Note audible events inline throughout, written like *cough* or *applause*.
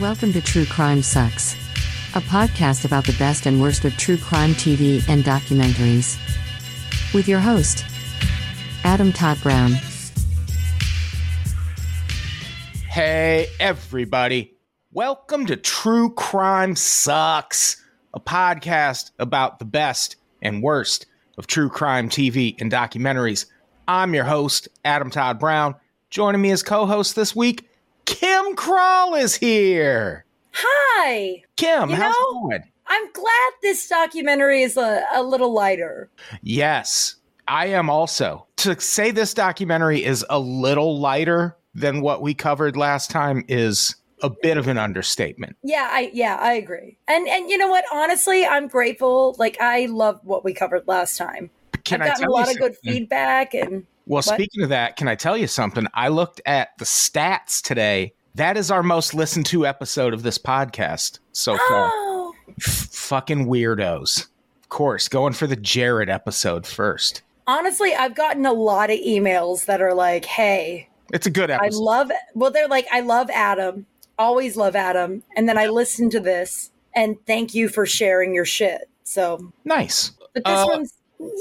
Welcome to True Crime Sucks, a podcast about the best and worst of true crime TV and documentaries. With your host, Adam Todd Brown. Hey, everybody. Welcome to True Crime Sucks, a podcast about the best and worst of true crime TV and documentaries. I'm your host, Adam Todd Brown. Joining me as co host this week, Kym Kral is here. Hi. Kym, You how's know- it going? I'm glad this documentary is a, a little lighter. Yes, I am also. To say this documentary is a little lighter than what we covered last time is a bit of an understatement. Yeah, I yeah, I agree. And and you know what? Honestly, I'm grateful. Like I love what we covered last time. Can I've I gotten a lot of good feedback and Well, What? speaking of that, can I tell you something? I looked at the stats today. That is our most listened to episode of this podcast so far. oh, fucking weirdos. Of course, going for the Jared episode first. honestly, I've gotten a lot of emails that are like, "Hey, It's a good episode. I love well, they're like, I love Adam. Always love Adam. And then I listened to this and thank you for sharing your shit." So, nice. but this Uh, one's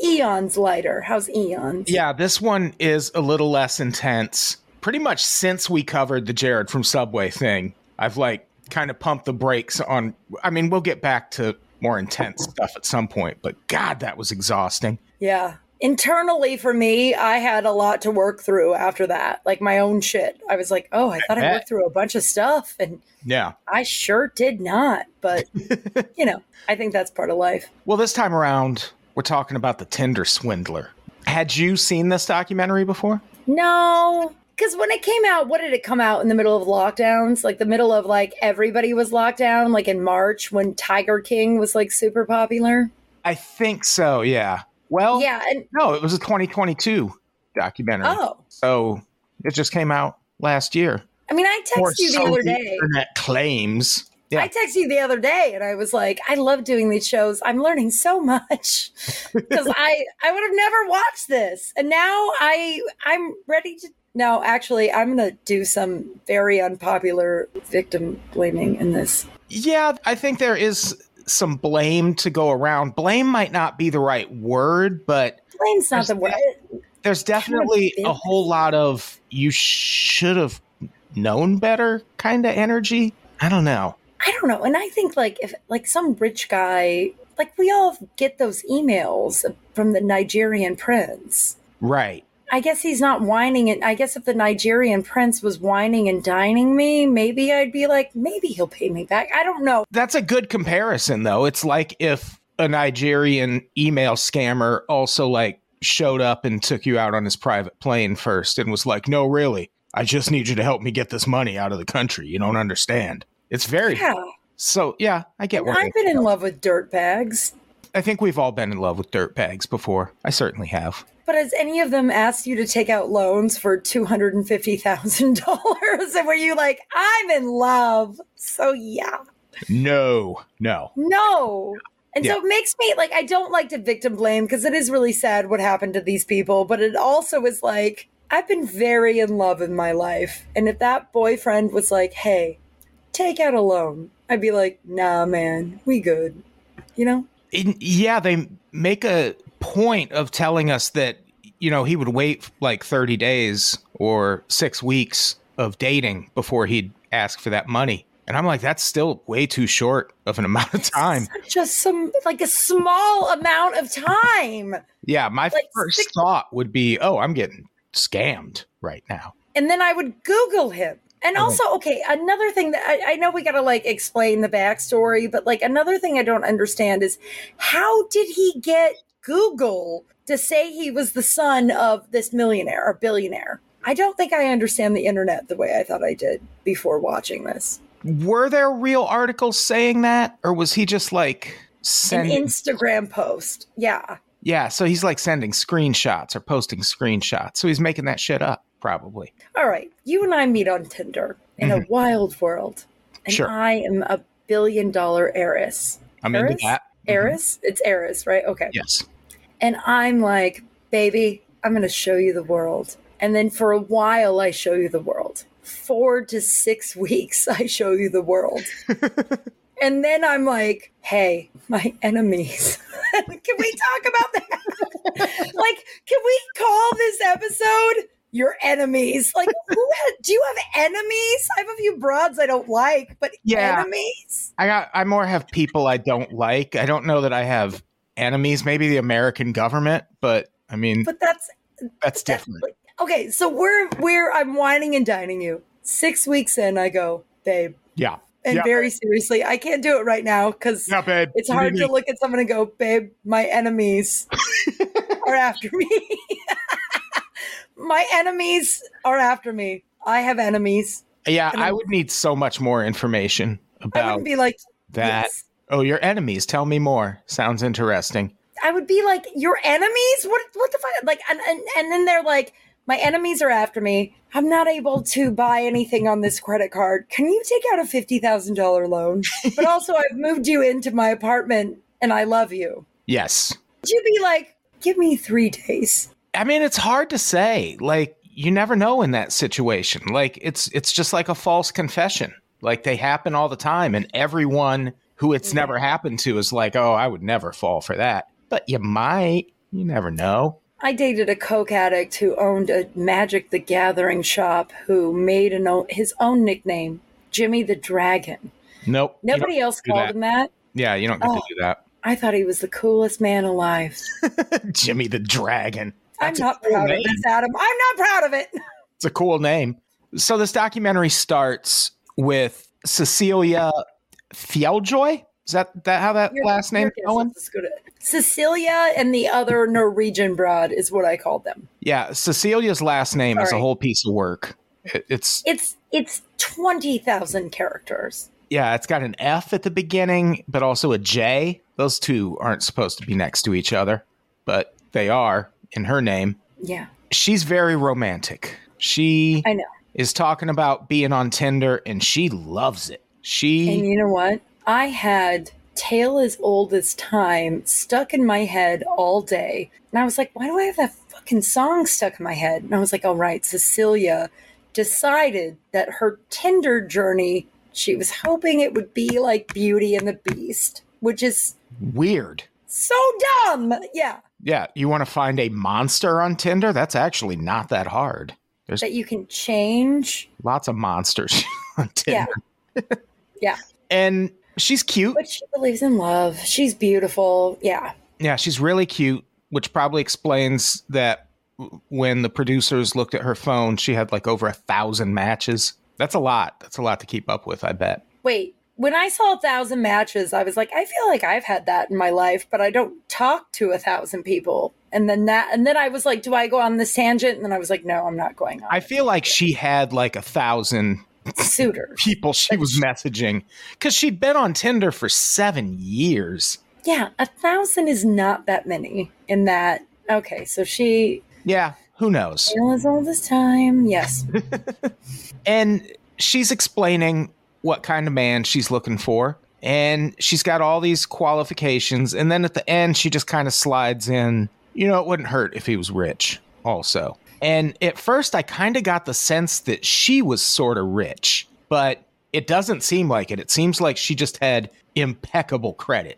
eons lighter. How's eons? Yeah, this one is a little less intense. Pretty much since we covered the Jared from Subway thing, I've like kind of pumped the brakes on. I mean, we'll get back to more intense stuff at some point, but God, that was exhausting. Yeah. Internally for me, I had a lot to work through after that, like my own shit. I was like, oh, I thought I worked through a bunch of stuff, and Yeah. I sure did not. But, *laughs* you know, I think that's part of life. Well, this time around, we're talking about the Tinder swindler. Had you seen this documentary before? No, because when it came out, what did it come out in the middle of lockdowns? Like the middle of like everybody was locked down, like in March when Tiger King was like super popular. I think so, yeah. Well, Yeah. And no, it was a 2022 documentary. oh, So it just came out last year. I mean, I texted you the so other the day. internet claims. Yeah. I texted you the other day and I was like, I love doing these shows. I'm learning so much *laughs* because I I would have never watched this, and now I I'm ready to. No, actually, I'm gonna do some very unpopular victim blaming in this. Yeah, I think there is some blame to go around. Blame might not be the right word, but Blame's not the word. there's definitely a whole lot of you should have known better kind of energy. I don't know. I don't know, and I think like if like some rich guy, like we all get those emails from the Nigerian prince. Right. I guess he's not wining and I guess if the Nigerian prince was wining and dining me, maybe I'd be like, maybe he'll pay me back. I don't know. That's a good comparison though. It's like if a Nigerian email scammer also like showed up and took you out on his private plane first and was like, "No, really. I just need you to help me get this money out of the country. You don't understand." It's very Yeah. So, yeah, I get I've been in love with dirt bags. I think we've all been in love with dirt bags before. I certainly have. But has any of them asked you to take out loans for two hundred and fifty thousand dollars? *laughs* And were you like, I'm in love? So yeah. No, no. No. And Yeah. so it makes me like I don't like to victim blame because it is really sad what happened to these people, but it also is like I've been very in love in my life. And if that boyfriend was like, "Hey, take out a loan." I'd be like, "Nah, man. We good." You know? In- yeah, they make a point of telling us that, you know, he would wait like 30 days or six weeks of dating before he'd ask for that money. And I'm like, that's still way too short of an amount of time. Just some like a small amount of time. Yeah, my Like first six- thought would be, oh, I'm getting scammed right now. and then I would Google him. And also, okay, another thing that I, I know we got to like explain the backstory, but like another thing I don't understand is how did he get Google to say he was the son of this millionaire or billionaire? I don't think I understand the internet the way I thought I did before watching this. Were there real articles saying that? Or was he just like An Instagram post. Yeah. Yeah, so he's like sending screenshots or posting screenshots. So he's making that shit up, probably. All right. You and I meet on Tinder in a mm-hmm. wild world. And Sure. I am a billion dollar heiress. I'm Heiress? into that. Mm-hmm. Heiress? It's heiress, right? Okay. Yes. And I'm like, baby, I'm going to show you the world. And then for a while, I show you the world. four to six *laughs* weeks, I show you the world. *laughs* and then I'm like, hey, my enemies. *laughs* can we talk about that? like, can we call this episode your enemies? Like, *laughs* who ha- do you have enemies? I have a few broads I don't like, but Yeah. enemies? I got. I more have people I don't like. I don't know that I have enemies. Maybe the American government, but I mean But that's that's different. okay. So we're we're I'm wining and dining you. Six weeks in, I go, babe, Yeah. and Yeah. very seriously, I can't do it right now because Yeah, babe. it's hard to look at someone and go, babe, my enemies *laughs* are after me. *laughs* my enemies are after me. I have enemies. Yeah, I would need so much more information about. I wouldn't be like that. yes. Oh, your enemies. Tell me more. Sounds interesting. I would be like, your enemies? What what the fuck? Like and, and and then they're like, my enemies are after me. I'm not able to buy anything on this credit card. Can you take out a fifty thousand dollar loan? But also *laughs* I've moved you into my apartment and I love you. Yes. Would you be like, give me three days? I mean, it's hard to say. Like, you never know in that situation. Like, it's it's just like a false confession. Like they happen all the time, and everyone who it's Yeah. never happened to is like, "Oh, I would never fall for that." But you might. You never know. I dated a coke addict who owned a Magic the Gathering shop who made an o- his own nickname, Jimmy the Dragon. Nope. Nobody else called that. him that. Yeah, you don't get Oh. to do that. I thought he was the coolest man alive. *laughs* Jimmy the Dragon. That's I'm not cool proud name. of this, Adam. I'm not proud of it. It's a cool name. So this documentary starts with Cecilia Fjelljoy. Is that that how that last name going? is good. Cecilia and the other Norwegian broad is what I called them. Yeah, Cecilia's last name is a whole piece of work. It- it's It's it's twenty thousand characters. yeah, it's got an F at the beginning, but also a J. Those two aren't supposed to be next to each other, but they are in her name. Yeah, She's very romantic. She I know. is talking about being on Tinder and she loves it. She And you know what? I had Tale as Old as Time stuck in my head all day. And I was like, why do I have that fucking song stuck in my head? And I was like, all right, Cecilia decided that her Tinder journey, she was hoping it would be like Beauty and the Beast, which is weird. so dumb. Yeah. Yeah, you want to find a monster on Tinder? That's actually not that hard. There's That you can change. lots of monsters *laughs* on Tinder. Yeah. Yeah. And she's cute. But she believes in love. She's beautiful. Yeah. Yeah, she's really cute, which probably explains that when the producers looked at her phone, she had like over a thousand matches. That's a lot. That's a lot to keep up with, I bet. Wait, when I saw a thousand matches, I was like, I feel like I've had that in my life, but I don't talk to a thousand people. And then that, and then I was like, do I go on this tangent? And then I was like, no, I'm not going on. I feel like she had like a thousand Suitors. *laughs* people she was messaging because she'd been on Tinder for seven years. Yeah, a thousand is not that many in that. Okay, so she Yeah, who knows? all this time. Yes. *laughs* And she's explaining what kind of man she's looking for. And she's got all these qualifications. And then at the end, she just kind of slides in, you know, it wouldn't hurt if he was rich, also. And at first, I kind of got the sense that she was sort of rich, but it doesn't seem like it. It seems like she just had impeccable credit.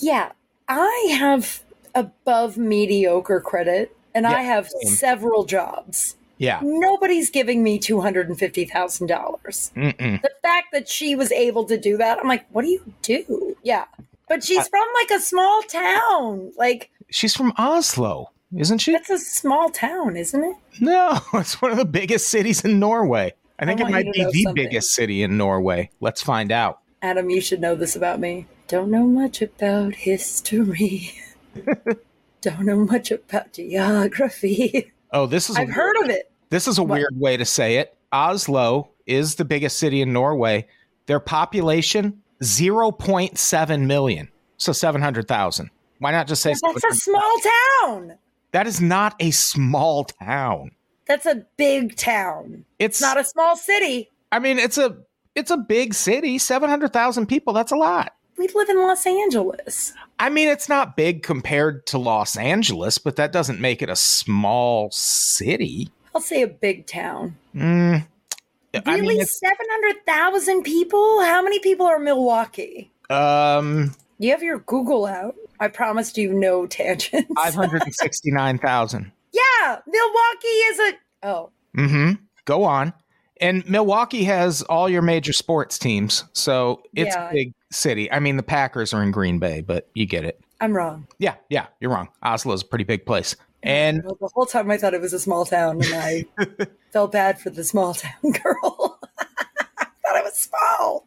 Yeah, I have above mediocre credit and I have same. several jobs. Yeah. Nobody's giving me $250,000. The fact that she was able to do that, I'm like, what do you do? Yeah. But she's from like a small town. Like, She's from Oslo, isn't she? that's a small town, isn't it? No, *laughs* it's one of the biggest cities in Norway. I think it might be the something. biggest city in Norway. Let's find out. Adam, you should know this about me. Don't know much about history. *laughs* Don't know much about geography. Oh, this is a I've heard of it. This is a What? weird way to say it. Oslo is the biggest city in Norway. Their population 0.7 million. So 700,000. Why not just say That's a small town. That is not a small town. That's a big town. It's It's not a small city. I mean, it's a it's a big city. 700,000 people, that's a lot. We live in Los Angeles. I mean, it's not big compared to Los Angeles, but that doesn't make it a small city. I'll say a big town. Mm, I Really, mean, seven hundred thousand people? How many people are in Milwaukee? um, You have your Google out. I promised you no tangents. *laughs* five hundred and sixty-nine thousand. yeah, Milwaukee is a. Oh, Mm-hmm. Go on. And Milwaukee has all your major sports teams, so it's Yeah. big city. I mean, the Packers are in Green Bay, but you get it. I'm wrong. Yeah, yeah, you're wrong. Oslo's a pretty big place. And Well, the whole time I thought it was a small town, and I *laughs* felt bad for the small town girl. I *laughs* thought it was small.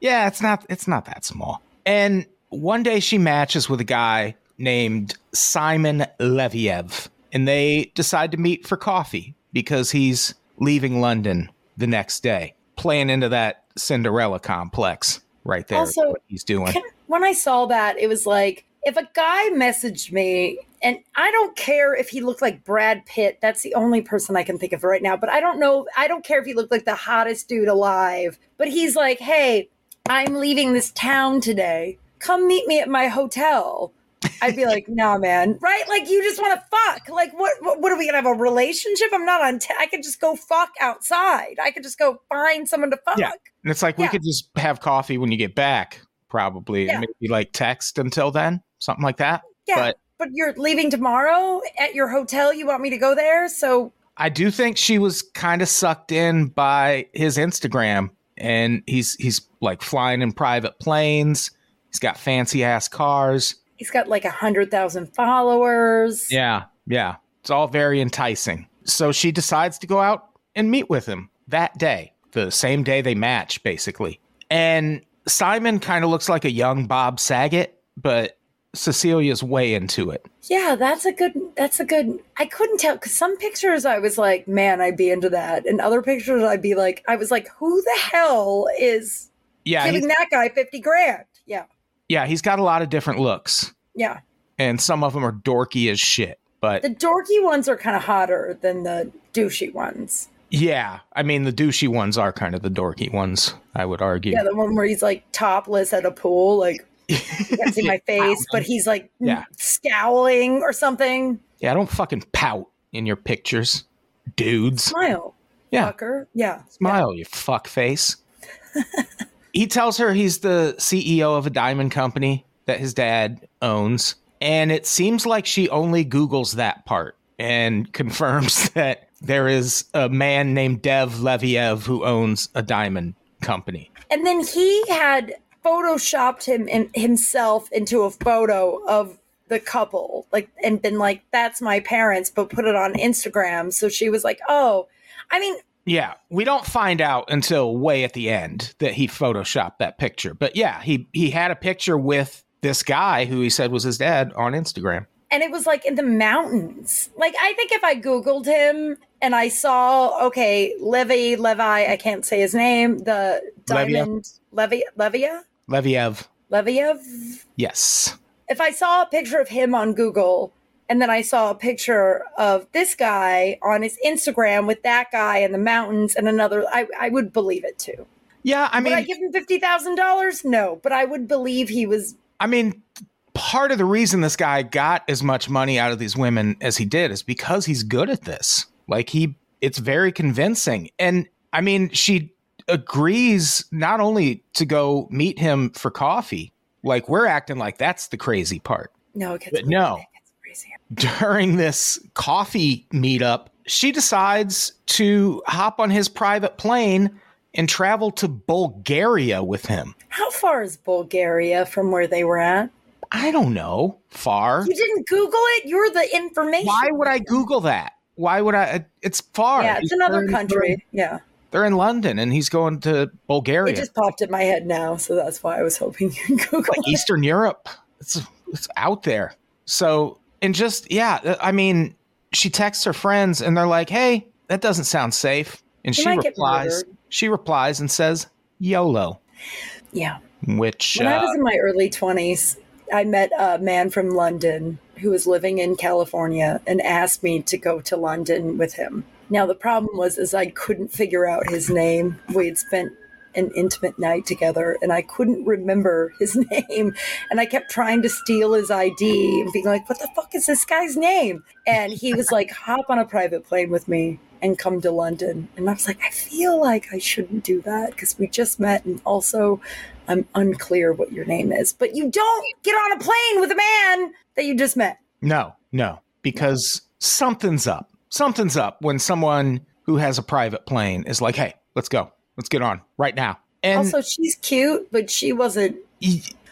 yeah, it's not it's not that small. And one day she matches with a guy named Simon Leviev, and they decide to meet for coffee because he's leaving London the next day, playing into that Cinderella complex right there. Also, what he's doing. Can- when I saw that, it was like if a guy messaged me, and I don't care if he looked like Brad Pitt. That's the only person I can think of right now. But I don't know. I don't care if he looked like the hottest dude alive. But he's like, "Hey, I'm leaving this town today. Come meet me at my hotel." I'd be like, "Nah, man. Right? Like you just want to fuck. Like what, what? What are we gonna have a relationship? I'm not on. T- I could just go fuck outside. I could just go find someone to fuck." Yeah. And it's like we could just have coffee when you get back, probably, Yeah. and maybe like text until then, something like that. Yeah, But- but, you're leaving tomorrow at your hotel. You want me to go there? So I do think she was kind of sucked in by his Instagram, and he's he's like flying in private planes. He's got fancy ass cars. He's got like a hundred thousand followers. Yeah, yeah, it's all very enticing. So she decides to go out and meet with him that day, the same day they match, basically. And Simon kind of looks like a young Bob Saget, but Cecilia's way into it. Yeah, that's a good. That's a good. I couldn't tell because some pictures I was like, man, I'd be into that, and other pictures I'd be like, I was like, who the hell is Yeah, giving that guy fifty grand? Yeah, yeah, he's got a lot of different looks, yeah. and some of them are dorky as shit. But The dorky ones are kind of hotter than the douchey ones. yeah, I mean, the douchey ones are kind of the dorky ones, I would argue. Yeah, the one where he's like topless at a pool, like *laughs* you can't see my face, but he's like Yeah. scowling or something. Yeah, I don't fucking pout in your pictures, dudes. Smile, Yeah. fucker. Yeah, Smile, you fuck face. *laughs* he tells her he's the CEO of a diamond company that his dad owns. And it seems like she only Googles that part and *laughs* confirms that there is a man named Lev Leviev who owns a diamond company. And then he had photoshopped him in, himself into a photo of the couple, like, and been like, "That's my parents," but put it on Instagram. So she was like, "Oh, I mean, Yeah, we don't find out until way at the end that he photoshopped that picture. But yeah, he he had a picture with this guy who he said was his dad on Instagram. and it was like in the mountains. Like, I think if I Googled him and I saw, okay, Levi, Levi, I can't say his name, the diamond, Levi, Levia, Leviev. Leviev. Yes. if I saw a picture of him on Google and then I saw a picture of this guy on his Instagram with that guy in the mountains and another, I, I would believe it too. Yeah, I mean would I give him fifty thousand dollars? No, but I would believe he was. I mean, part of the reason this guy got as much money out of these women as he did is because he's good at this. Like he it's very convincing. And I mean, she agrees not only to go meet him for coffee, like we're acting like that's the crazy part. No, it gets But no. Crazy. During this coffee meetup, she decides to hop on his private plane and travel to Bulgaria with him. How far is Bulgaria from where they were at? I don't know, far. You didn't Google it. You're the information. Why would I Google that? Why would I? It's far. Yeah, it's They're another in- country. Yeah, They're in London, and he's going to Bulgaria, it just popped in my head now, so that's why I was hoping *laughs* you'd Google like it. Eastern Europe. It's it's out there. So and just yeah, I mean, she texts her friends, and they're like, "Hey, that doesn't sound safe." And she replies. She replies and says, "YOLO," Yeah. which When I uh, was in my early 20s, I met a man from London who was living in California and asked me to go to London with him. Now the problem was is I couldn't figure out his name. We had spent an intimate night together and I couldn't remember his *laughs* name. And I kept trying to steal his ID and being like, what the fuck is this guy's name? And he was like, *laughs* hop on a private plane with me and come to London. And I was like, I feel like I shouldn't do that because we just met. And also, I'm unclear what your name is. But you don't get on a plane with a man that you just met. No, no, because something's up. Something's up when someone who has a private plane is like, hey, let's go. Let's get on right now. And also, she's cute, but she wasn't.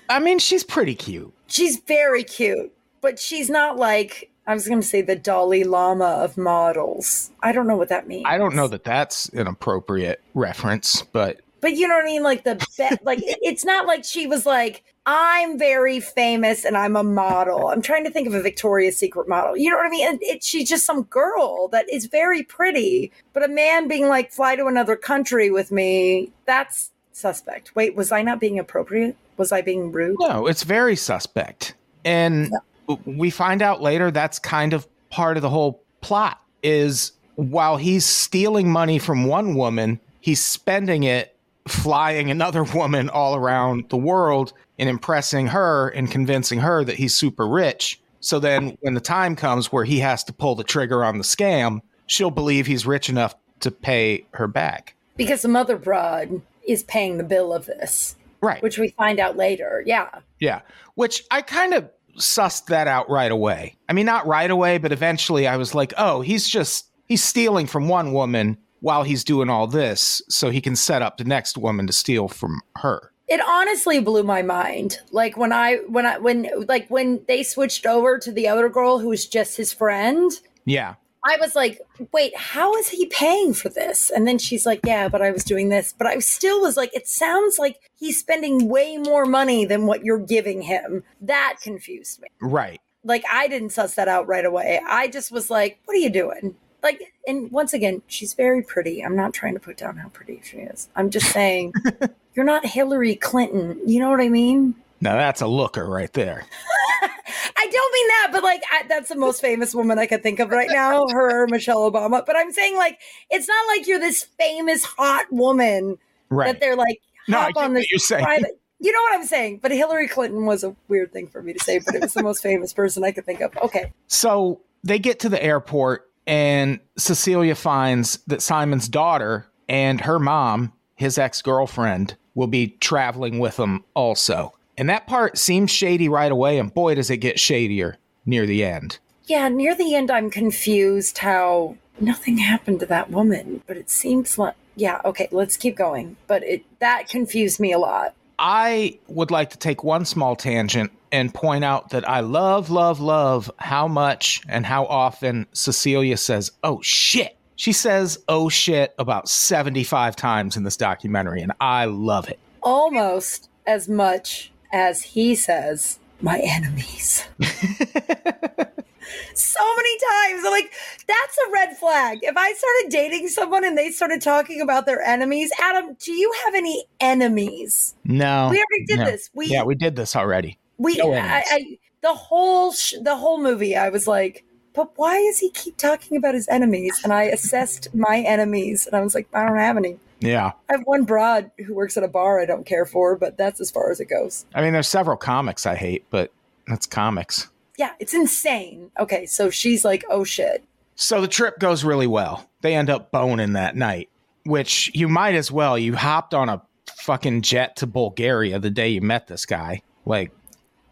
I mean, she's pretty cute. She's very cute, but she's not like I was going to say the Dalai Lama of models. I don't know what that means. I don't know that that's an appropriate reference, but but you know what I mean? Like the be- like *laughs* it's not like she was like I'm very famous and I'm a model. I'm trying to think of a Victoria's Secret model. You know what I mean? It, it, she's just some girl that is very pretty, but a man being like fly to another country with me, that's suspect. Wait, was I not being appropriate? Was I being rude? No, it's very suspect. And yeah. we find out later that's kind of part of the whole plot is while he's stealing money from one woman, he's spending it flying another *laughs* woman all around the world and impressing her and convincing her that he's super rich. So then when the time comes where he has to pull the trigger on the scam, she'll believe he's rich enough to pay her back. Because the mother broad is paying the bill of this. Right. Which we find out later. Yeah. Yeah. Which I kind of sussed that out right away. I mean, not right away, but eventually I was like, oh, he's just, he's stealing from one woman while he's doing all this so he can set up the next woman to steal from her it honestly blew my mind. Like when i when i when like when they switched over to the other girl who was just his friend yeah. I was like wait how is he paying for this? And then she's like yeah but i was doing this. But i still was like it sounds like he's spending way more money than what you're giving him. That confused me. Right. Like i didn't suss that out right away. I just was like what are you doing? Like and once again she's very pretty. I'm not trying to put down how pretty she is. I'm just saying *laughs* you're not hillary clinton you know what i mean now that's a looker right there *laughs* I don't mean that, but like I, that's the most famous woman I could think of right now, her Michelle Obama. But I'm saying like it's not like you're this famous hot woman right. that they're like hop no, on this private. You know what I'm saying? But Hillary Clinton was a weird thing for me to say, but it was the most famous person I could think of. Okay. So they get to the airport and Cecilia finds that Simon's daughter and her mom, his ex girlfriend, will be traveling with them also. And that part seems shady right away, and boy, does it get shadier near the end. Yeah, near the end, I'm confused how nothing happened to that woman, but it seems like, yeah, okay, let's keep going. But it that confused me a lot. I would like to take one small tangent and point out that I love, love, love how much and how often Cecilia says, oh shit. She says, oh shit, about 75 times in this documentary, and I love it. Almost as much as he says, my enemies. *laughs* so many times. I'm like, that's a red flag. If I started dating someone and they started talking about their enemies, Adam, do you have any enemies? No. We already did no. this. We Yeah, we did this already. We No I, I the whole sh- the whole movie I was like, but why does he keep talking about his enemies? And I assessed my enemies and I was like, I don't have any. Yeah. I have one broad who works at a bar I don't care for, but that's as far as it goes. I mean, there's several comics I hate, but that's comics. Yeah, it's insane. Okay, so she's like, oh shit. So the trip goes really well. They end up boning that night, which you might as well. You hopped on a fucking jet to Bulgaria the day you met this guy. Like,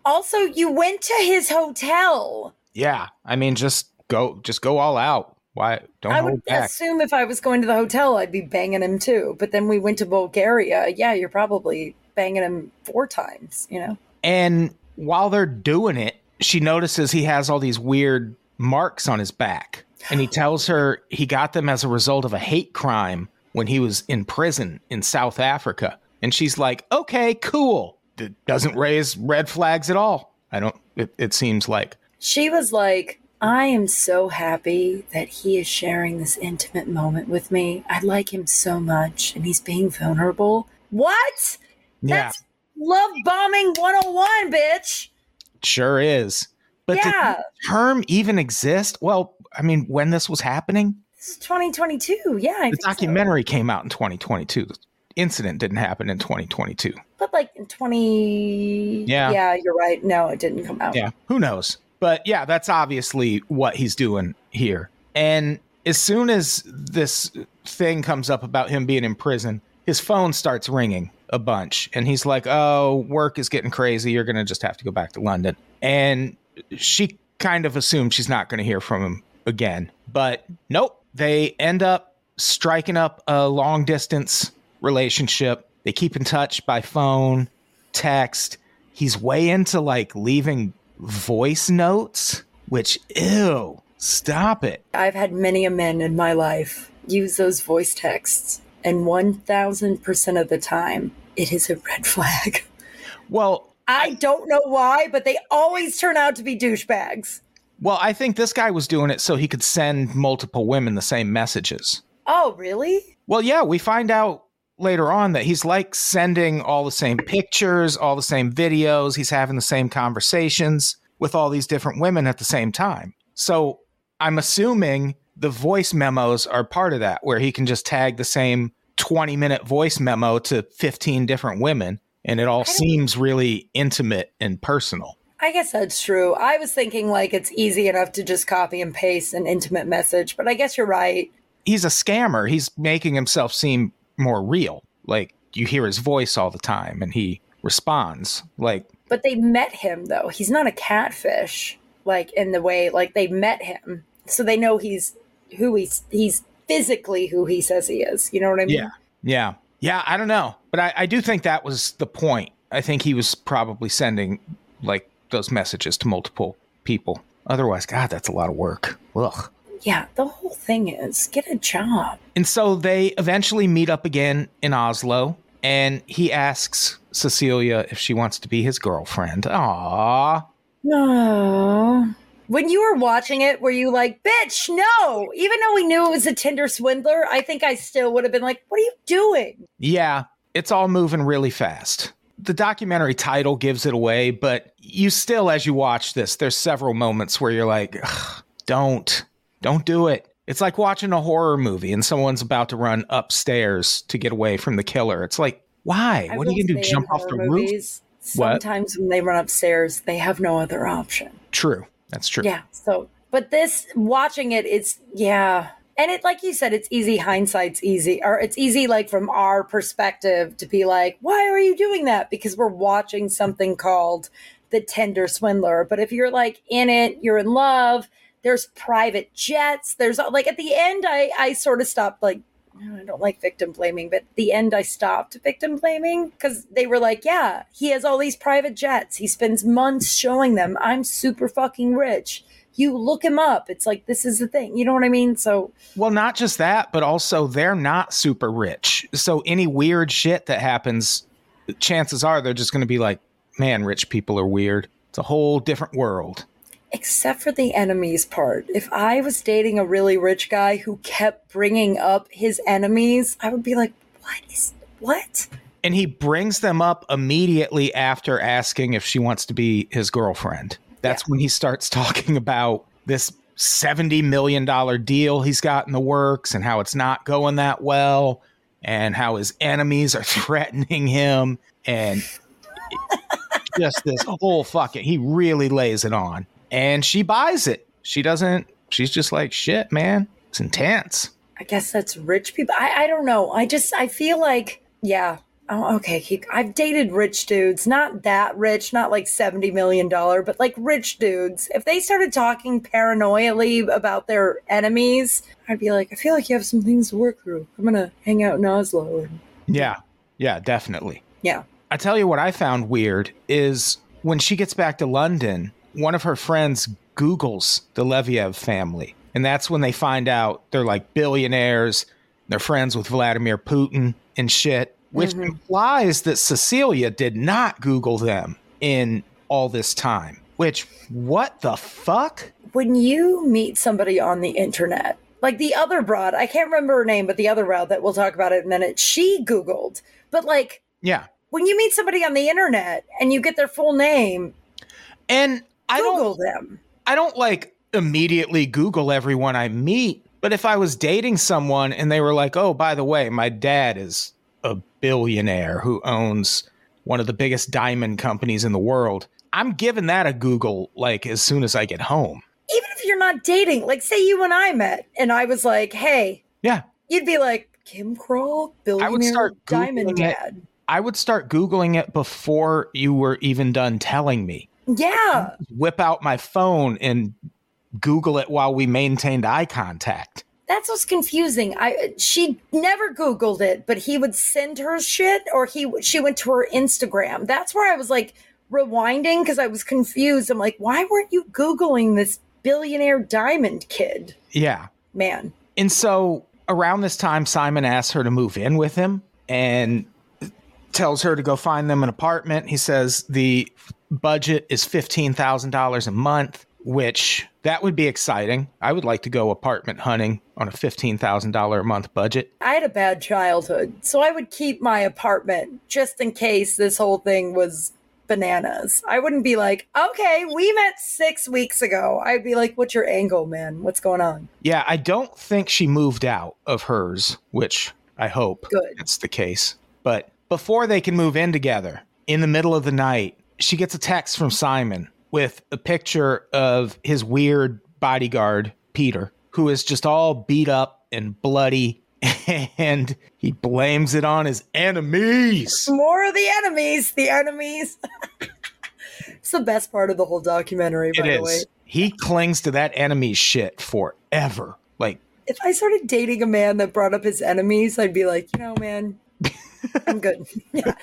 Also, you went to his hotel. Yeah, I mean, just go, just go all out. Why don't I would back? assume if I was going to the hotel, I'd be banging him too. But then we went to Bulgaria. Yeah, you're probably banging him four times, you know? And while they're doing it, she notices he has all these weird marks on his back. And he tells her he got them as a result of a hate crime when he was in prison in South Africa. And she's like, okay, cool. It doesn't raise red flags at all. I don't, it, it seems like. She was like, I am so happy that he is sharing this intimate moment with me. I like him so much and he's being vulnerable. What? Yeah, That's love bombing 101, bitch. sure is. But yeah. did the term even exist? Well, I mean, when this was happening, This is 2022. Yeah. I the think so. documentary came out in 2022. The incident didn't happen in 2022. But like in 20. Yeah. Yeah, you're right. No, it didn't come out. Yeah, who knows? But yeah, that's obviously what he's doing here. And as soon as this thing comes up about him being in prison, his phone starts ringing a bunch. And he's like, Oh, work is getting crazy. You're going to just have to go back to London. And she kind of assumes she's not going to hear from him again. But nope, they end up striking up a long distance relationship. They keep in touch by phone, text. He's way into like leaving voice notes, which, ew, stop it. I've had many a men in my life use those voice texts, and 1000% of the time, it is a red flag. *laughs* Well, I don't know why, but they always turn out to be douchebags. well, I think this guy was doing it so he could send multiple women the same messages. Oh, really? Well, yeah, we find out later on that he's like sending all the same pictures, all the same videos. He's having the same conversations with all these different women at the same time. So I'm assuming the voice memos are part of that, where he can just tag the same 20 minute voice memo to 15 different women. And it all seems really intimate and personal. I guess that's true. I was thinking like it's easy enough to just copy and paste an intimate message, but I guess you're right. He's a scammer. He's making himself seem more real. Like you hear his voice all the time and he responds. Like, But they met him though. He's not a catfish, like in the way like they met him, so they know he's who he's he's physically who he says he is. You know what I mean? Yeah. Yeah. Yeah. I don't know. But I, I do think that was the point. I think he was probably sending like those messages to multiple people. Otherwise, God, that's a lot of work. Ugh. Yeah. The whole thing is get a job. And so they eventually meet up again in Oslo, and he asks Cecilia if she wants to be his girlfriend. Aww. No. When you were watching it, were you like, bitch, no? Even though we knew it was a Tinder swindler, I think I still would have been like, what are you doing? Yeah, it's all moving really fast. The documentary title gives it away, but you still, as you watch this, there's several moments where you're like, "Ugh, don't, don't do it. It's like watching a horror movie and someone's about to run upstairs to get away from the killer. It's like, why? I what are you going to do? Jump off the horror roof? movies, What? Sometimes when they run upstairs, they have no other option. True. That's true. Yeah. So, but this watching it, it's yeah, and it like you said, it's easy. Hindsight's easy, or it's easy like from our perspective to be like, why are you doing that? Because we're watching something called the Tinder Swindler. But if you're like in it, you're in love. There's private jets. There's like at the end, I I sort of stopped like. I don't like victim blaming, but the end I stopped victim blaming because they were like, yeah, he has all these private jets. He spends months showing them, I'm super fucking rich. You look him up. It's like, this is the thing. You know what I mean? So, Well, not just that, but also they're not super rich. So any weird shit that happens, chances are they're just going to be like, man, rich people are weird. It's a whole different world. Except for the enemies part, if I was dating a really rich guy who kept bringing up his enemies, I would be like, what is, what? And he brings them up immediately after asking if she wants to be his girlfriend. That's when he starts talking about this $70 million deal he's got in the works and how it's not going that well and how his enemies are *laughs* threatening him and *laughs* just this whole fucking he really lays it on and she buys it she doesn't she's just like shit man it's intense I guess that's rich people. I, I don't know. I just, I feel like, yeah. Oh, okay. I've dated rich dudes, not that rich, not like $70 million, but like rich dudes. If they started talking paranoially about their enemies, I'd be like, I feel like you have some things to work through. I'm going to hang out in Oslo. And, yeah yeah definitely yeah. I tell you what I found weird is when she gets back to London, one of her friends Googles the Leviev family. And that's when they find out they're like billionaires, they're friends with Vladimir Putin and shit, which mm-hmm. implies that Cecilia did not Google them in all this time. Which, what the fuck? when you meet somebody on the internet, like the other broad, I can't remember her name, but the other broad that we'll talk about in a minute, she Googled. But like Yeah. when you meet somebody on the internet and you get their full name, And I don't Google them. I don't like immediately Google everyone I meet, but if I was dating someone and they were like, "Oh, by the way, my dad is a billionaire who owns one of the biggest diamond companies in the world. I'm giving that a Google like as soon as I get home. Even if you're not dating, like say you and I met and I was like, hey, Yeah. you'd be like, Kym Kral, billionaire start diamond it. dad. I would start Googling it before you were even done telling me. Yeah. Whip out my phone and Google it while we maintained eye contact. That's what's confusing. I she never Googled it, but he would send her shit, or he she went to her Instagram. That's where I was like rewinding because I was confused. I'm like, why weren't you Googling this billionaire diamond kid? Yeah. Man, And so around this time, Simon asks her to move in with him and tells her to go find them an apartment. He says the budget is $15,000 a month, which that would be exciting. I would like to go apartment hunting on a $15,000 a month budget. I had a bad childhood, so I would keep my apartment just in case this whole thing was bananas. I wouldn't be like, okay, we met six weeks ago. I'd be like, what's your angle, man? What's going on? Yeah, I don't think she moved out of hers, which I hope Good. it's the case. But before they can move in together, in the middle of the night, she gets a text from Simon with a picture of his weird bodyguard, Peter, who is just all beat up and bloody. *laughs* And he blames it on his enemies. More of the enemies, the enemies. *laughs* it's the best part of the whole documentary, by It the way. He clings to that enemy shit forever. Like, If I started dating a man that brought up his enemies, I'd be like, you know, man, I'm good. *laughs* yeah.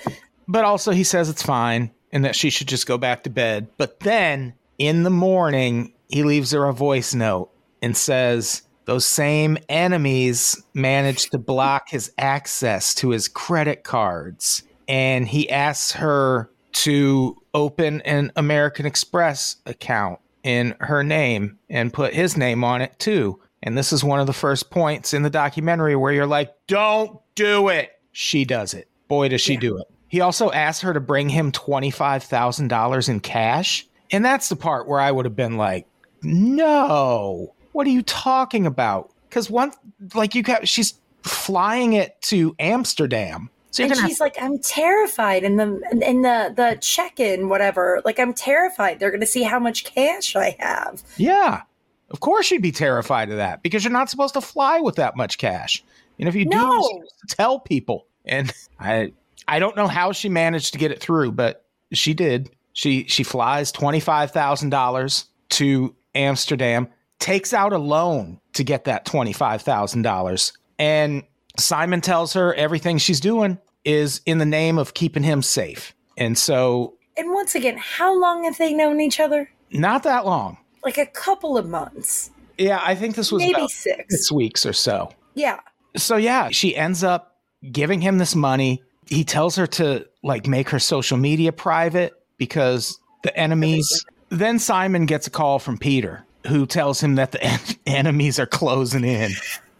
but also he says it's fine and that she should just go back to bed. But then in the morning, he leaves her a voice note and says those same enemies managed to block his access to his credit cards. And he asks her to open an American Express account in her name and put his name on it too. And this is one of the first points in the documentary where you're like, don't do it. She does it. Boy, does she do it. He also asked her to bring him $25,000 in cash. And that's the part where I would have been like, no, what are you talking about? Because one, like you got, she's flying it to Amsterdam. So And going to she's like, I'm terrified in the in the the check-in, whatever. Like I'm terrified. They're gonna see how much cash I have. Yeah. Of course you'd be terrified of that because you're not supposed to fly with that much cash. And if you do, No. to tell people. And I I don't know how she managed to get it through, but she did. She she flies $25,000 to Amsterdam, takes out a loan to get that $25,000. And Simon tells her everything she's doing is in the name of keeping him safe. And so And once again, how long have they known each other? not that long. Like a couple of months, Yeah, I think this was maybe six. six weeks or so. Yeah, so yeah, she ends up giving him this money. He tells her to like make her social media private because the enemies. Then Simon gets a call from Peter who tells him that the *laughs* en- enemies are closing in.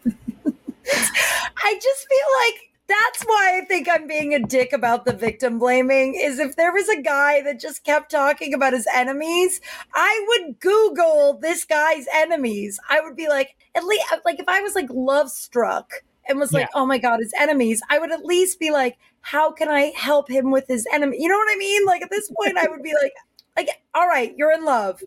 *laughs* I just feel like that's why I think I'm being a dick about the victim blaming. Is if there was a guy that just kept talking about his enemies, I would Google this guy's enemies. I would be like, at least, like if I was like love struck and was like, oh my god, his enemies, I would at least be like, how can I help him with his enemy? You know what I mean? Like at this *laughs* point, I would be like, like, all right, you're in love.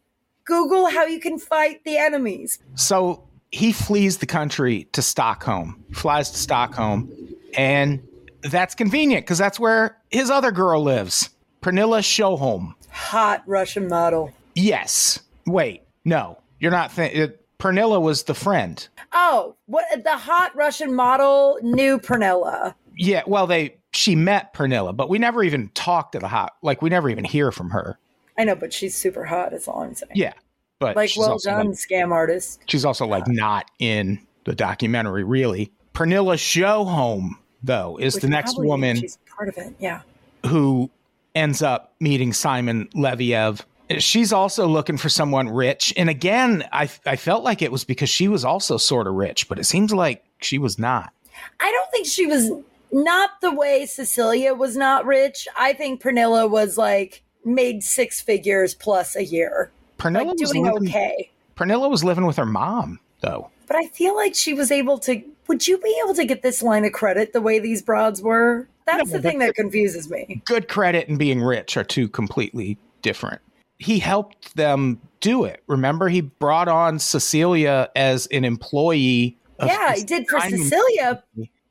Google how you can fight the enemies. So he flees the country to Stockholm, flies to Stockholm, and that's convenient because that's where his other girl lives, Pernilla Sjöholm. Hot Russian model. Yes. Wait, no, you're not. Th- it, Pernilla was the friend. Oh, what the hot Russian model knew Pernilla. Yeah, well, they she met Pernilla, but we never even talked to the hot. Like we never even hear from her. I know, but she's super hot. Is all I'm saying. Yeah, but like well done, like- scam artist. she's also like not in the documentary, really. Pernilla Sjöholm, though, is Which the next woman She's part of it. Yeah. who ends up meeting Simon Leviev. She's also looking for someone rich, and again, I I felt like it was because she was also sort of rich, but it seems like she was not. I don't think she was not the way Cecilia was not rich. I think Pernilla was like made six figures plus a year, Pernilla like was doing living, okay. Pernilla was living with her mom, though. But I feel like she was able to. Would you be able to get this line of credit the way these broads were? That's No, the thing that confuses me. good credit and being rich are two completely different. He helped them do it. Remember, he brought on Cecilia as an employee. of Yeah, he did for Cecilia,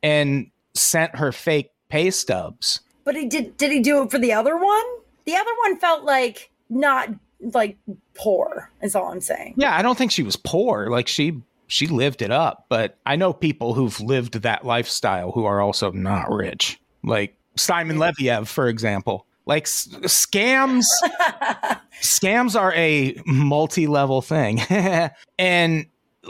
and sent her fake pay stubs. but he did. Did he do it for the other one? The other one felt like not like poor. Is all I'm saying. Yeah, I don't think she was poor. Like she she lived it up, but I know people who've lived that lifestyle who are also not rich. Like Simon Leviev, for example. Like s- scams scams are a multi-level thing. *laughs* and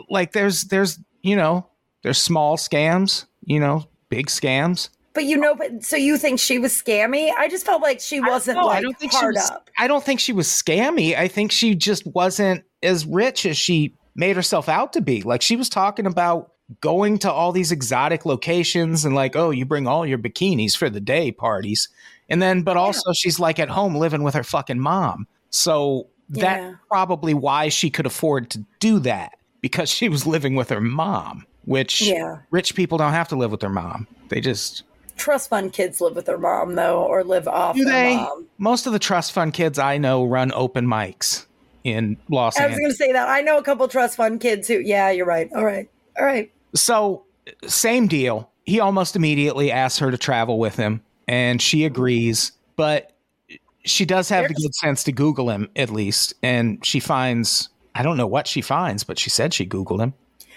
like there's there's, you know, there's small scams, you know, big scams. But you know, but so you think she was scammy? I just felt like she wasn't No, like she hard was, up. I don't think she was scammy. I think she just wasn't as rich as she made herself out to be. Like she was talking about going to all these exotic locations and like, oh, you bring all your bikinis for the day parties. And then but also she's like at home living with her fucking mom. So that's Yeah. probably why she could afford to do that because she was living with her mom, which Yeah. rich people don't have to live with their mom. They just Trust fund kids live with their mom though, or live off Do their they? mom. Most of the trust fund kids I know run open mics in Los Angeles. I was going to say that. I know a couple trust fund kids who. Yeah, you're right. All right. All right. So, same deal. He almost immediately asks her to travel with him, and she agrees. But she does have the good sense to Google him at least, and she finds I don't know what she finds, but she said she Googled him.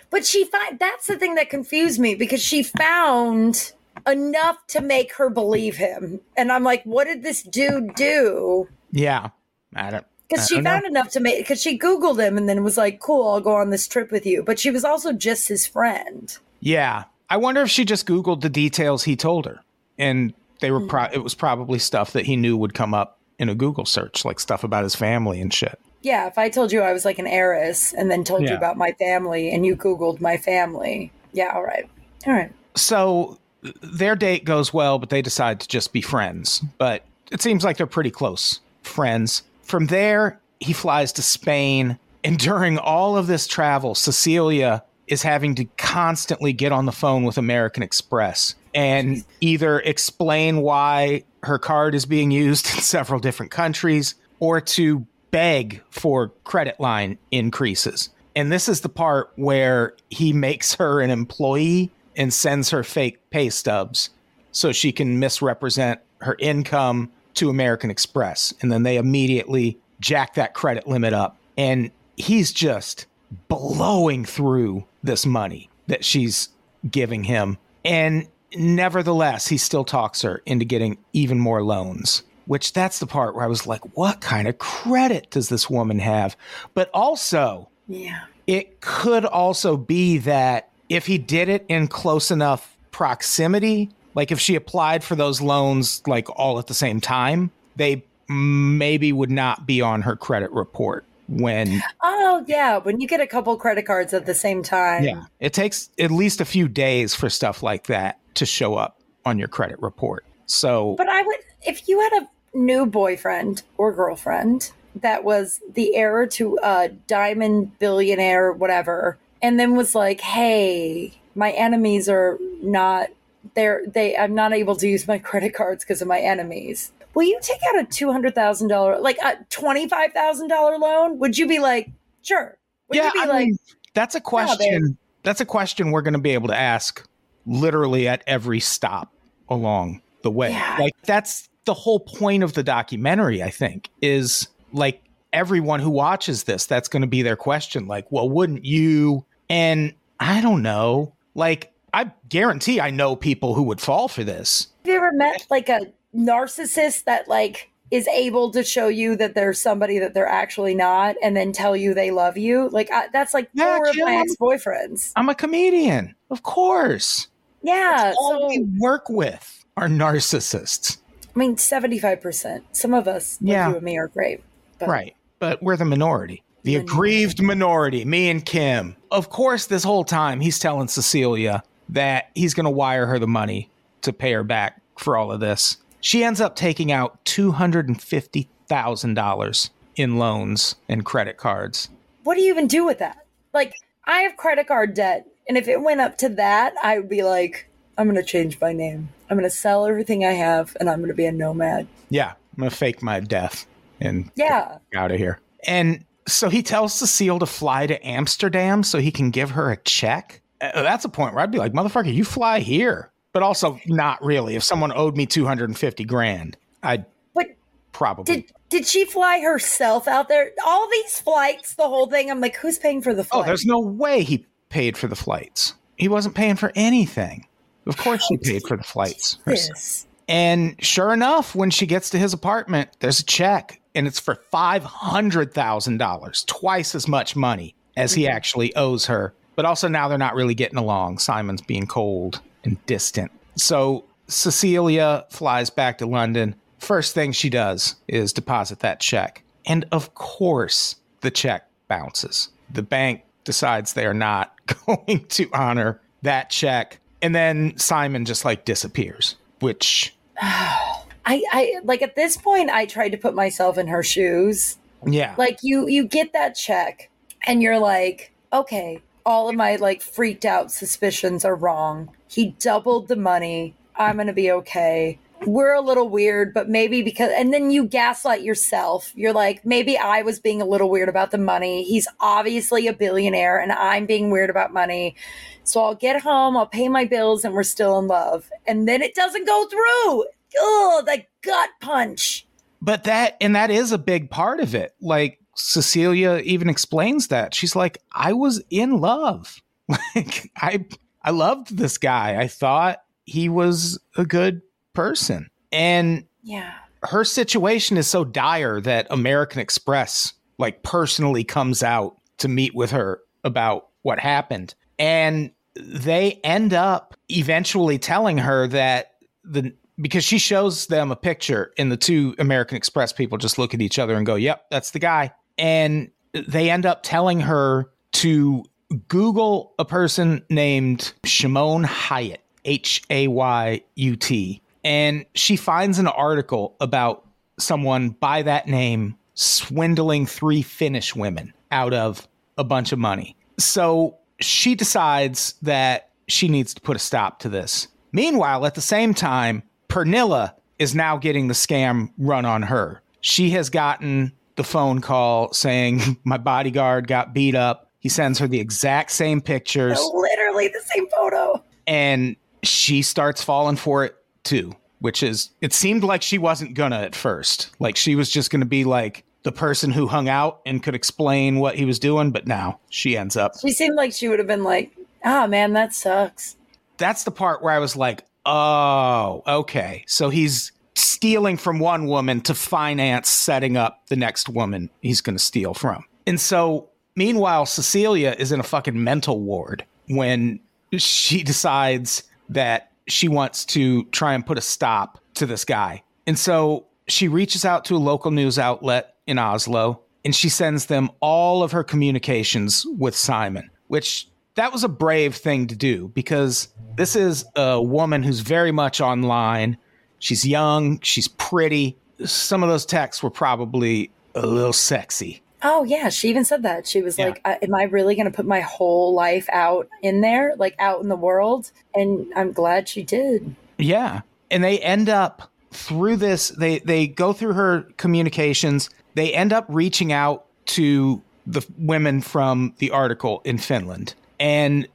But she find that's the thing that confused me because she found enough to make her believe him, and I'm like, what did this dude do? Yeah, I don't. Because she don't know. found enough to make. Because she Googled him and then was like, "Cool, I'll go on this trip with you." But she was also just his friend. Yeah, I wonder if she just Googled the details he told her, and they were hmm. pro- it was probably stuff that he knew would come up in a Google search, like stuff about his family and shit. Yeah, if I told you I was like an heiress and then told you about my family and you Googled my family, yeah, all right, all right. so their date goes well, but they decide to just be friends. But it seems like they're pretty close friends. From there, he flies to Spain. And during all of this travel, Cecilia is having to constantly get on the phone with American Express and either explain why her card is being used *laughs* in several different countries or to beg for credit line increases. And this is the part where he makes her an employee and sends her fake pay stubs so she can misrepresent her income to American Express. And then they immediately jack that credit limit up. And he's just blowing through this money that she's giving him. And nevertheless, he still talks her into getting even more loans. Which that's the part where I was like, what kind of credit does this woman have? But also, Yeah. it could also be that if he did it in close enough proximity, like if she applied for those loans like all at the same time, they maybe would not be on her credit report when Oh, yeah. When you get a couple credit cards at the same time. yeah it takes at least a few days for stuff like that to show up on your credit report so But I would, if you had a new boyfriend or girlfriend that was the heir to a diamond billionaire, whatever, and then was like, hey, my enemies are not. They're they. I'm not able to use my credit cards because of my enemies. Will you take out a two hundred thousand dollar, like a twenty five thousand dollar loan? Would you be like, sure? Would yeah you be I like, mean, that's a question that's a question we're going to be able to ask literally at every stop along the way Yeah. like that's the whole point of the documentary i think is like everyone who watches this that's going to be their question like well wouldn't you and i don't know like i guarantee i know people who would fall for this Have you ever met like a narcissist that like is able to show you that there's somebody that they're actually not and then tell you they love you? Like I, that's like Yeah, four of my ex-boyfriends. i'm a comedian of course Yeah, all so we work with are narcissists I mean 75%. Some of us like Yeah. you and me are great. But Right. But we're the minority. The Minority. aggrieved minority, me and Kym. Of course, this whole time he's telling Cecilia that he's going to wire her the money to pay her back for all of this. She ends up taking out $250,000 in loans and credit cards. what do you even do with that? Like I have credit card debt and if it went up to that, I would be like I'm going to change my name. I'm going to sell everything I have and I'm going to be a nomad. Yeah, I'm gonna fake my death and Yeah. get out of here. And so he tells Cecile to fly to Amsterdam so he can give her a check. Uh, that's a point where I'd be like, motherfucker, you fly here. But also not really. If someone owed me 250 grand, I'd But probably. did did she fly herself out there? All these flights, the whole thing. I'm like, who's paying for the flights? oh, there's no way he paid for the flights. He wasn't paying for anything. Of course she paid for the flights. this. And sure enough, when she gets to his apartment, there's a check and it's for $500,000, twice as much money as he actually owes her. But also now they're not really getting along. Simon's being cold and distant. So Cecilia flies back to London. First thing she does is deposit that check. And of course, the check bounces. The bank decides they are not *laughs* going to honor that check. And then Simon just like disappears, which *sighs* I, I like at this point I tried to put myself in her shoes. Yeah. Like you you get that check and you're like, okay, all of my like freaked out suspicions are wrong. He doubled the money. I'm going to be okay. We're a little weird, but maybe because and then you gaslight yourself. You're like, maybe I was being a little weird about the money. He's obviously a billionaire and I'm being weird about money. So I'll get home, I'll pay my bills and we're still in love. And then it doesn't go through. Oh, the gut punch. but that and that is a big part of it. Like Cecilia even explains that. She's like, I was in love. *laughs* Like I I loved this guy. I thought he was a good person. And Yeah. her situation is so dire that American Express like personally comes out to meet with her about what happened. And they end up eventually telling her that the because she shows them a picture and the two American Express people just look at each other and go, "Yep, that's the guy." And they end up telling her to Google a person named Shimon Hayut, H A Y U T. And she finds an article about someone by that name swindling three Finnish women out of a bunch of money. So she decides that she needs to put a stop to this. Meanwhile, at the same time, Pernilla is now getting the scam run on her. She has gotten the phone call saying, *laughs* My bodyguard got beat up. He sends her the exact same pictures Literally the same photo. and she starts falling for it too which is it seemed like she wasn't gonna at first like she was just gonna be like the person who hung out and could explain what he was doing but now she ends up She seemed like she would have been like, ah, man, that sucks. that's the part where i was like oh okay so he's stealing from one woman to finance setting up the next woman he's gonna steal from and so meanwhile cecilia is in a fucking mental ward when she *laughs* decides that she wants to try and put a stop to this guy. And so she reaches out to a local news outlet in Oslo and she sends them all of her communications with Simon, which that was a brave thing to do because this is a woman who's very much online. She's young, she's pretty. Some of those texts were probably a little sexy. Oh, yeah. She even said that. She was Yeah. like, Am I really going to put my whole life out in there, like out in the world? And I'm glad she did. Yeah. And they end up through this they they go through her communications. They end up reaching out to the women from the article in Finland. And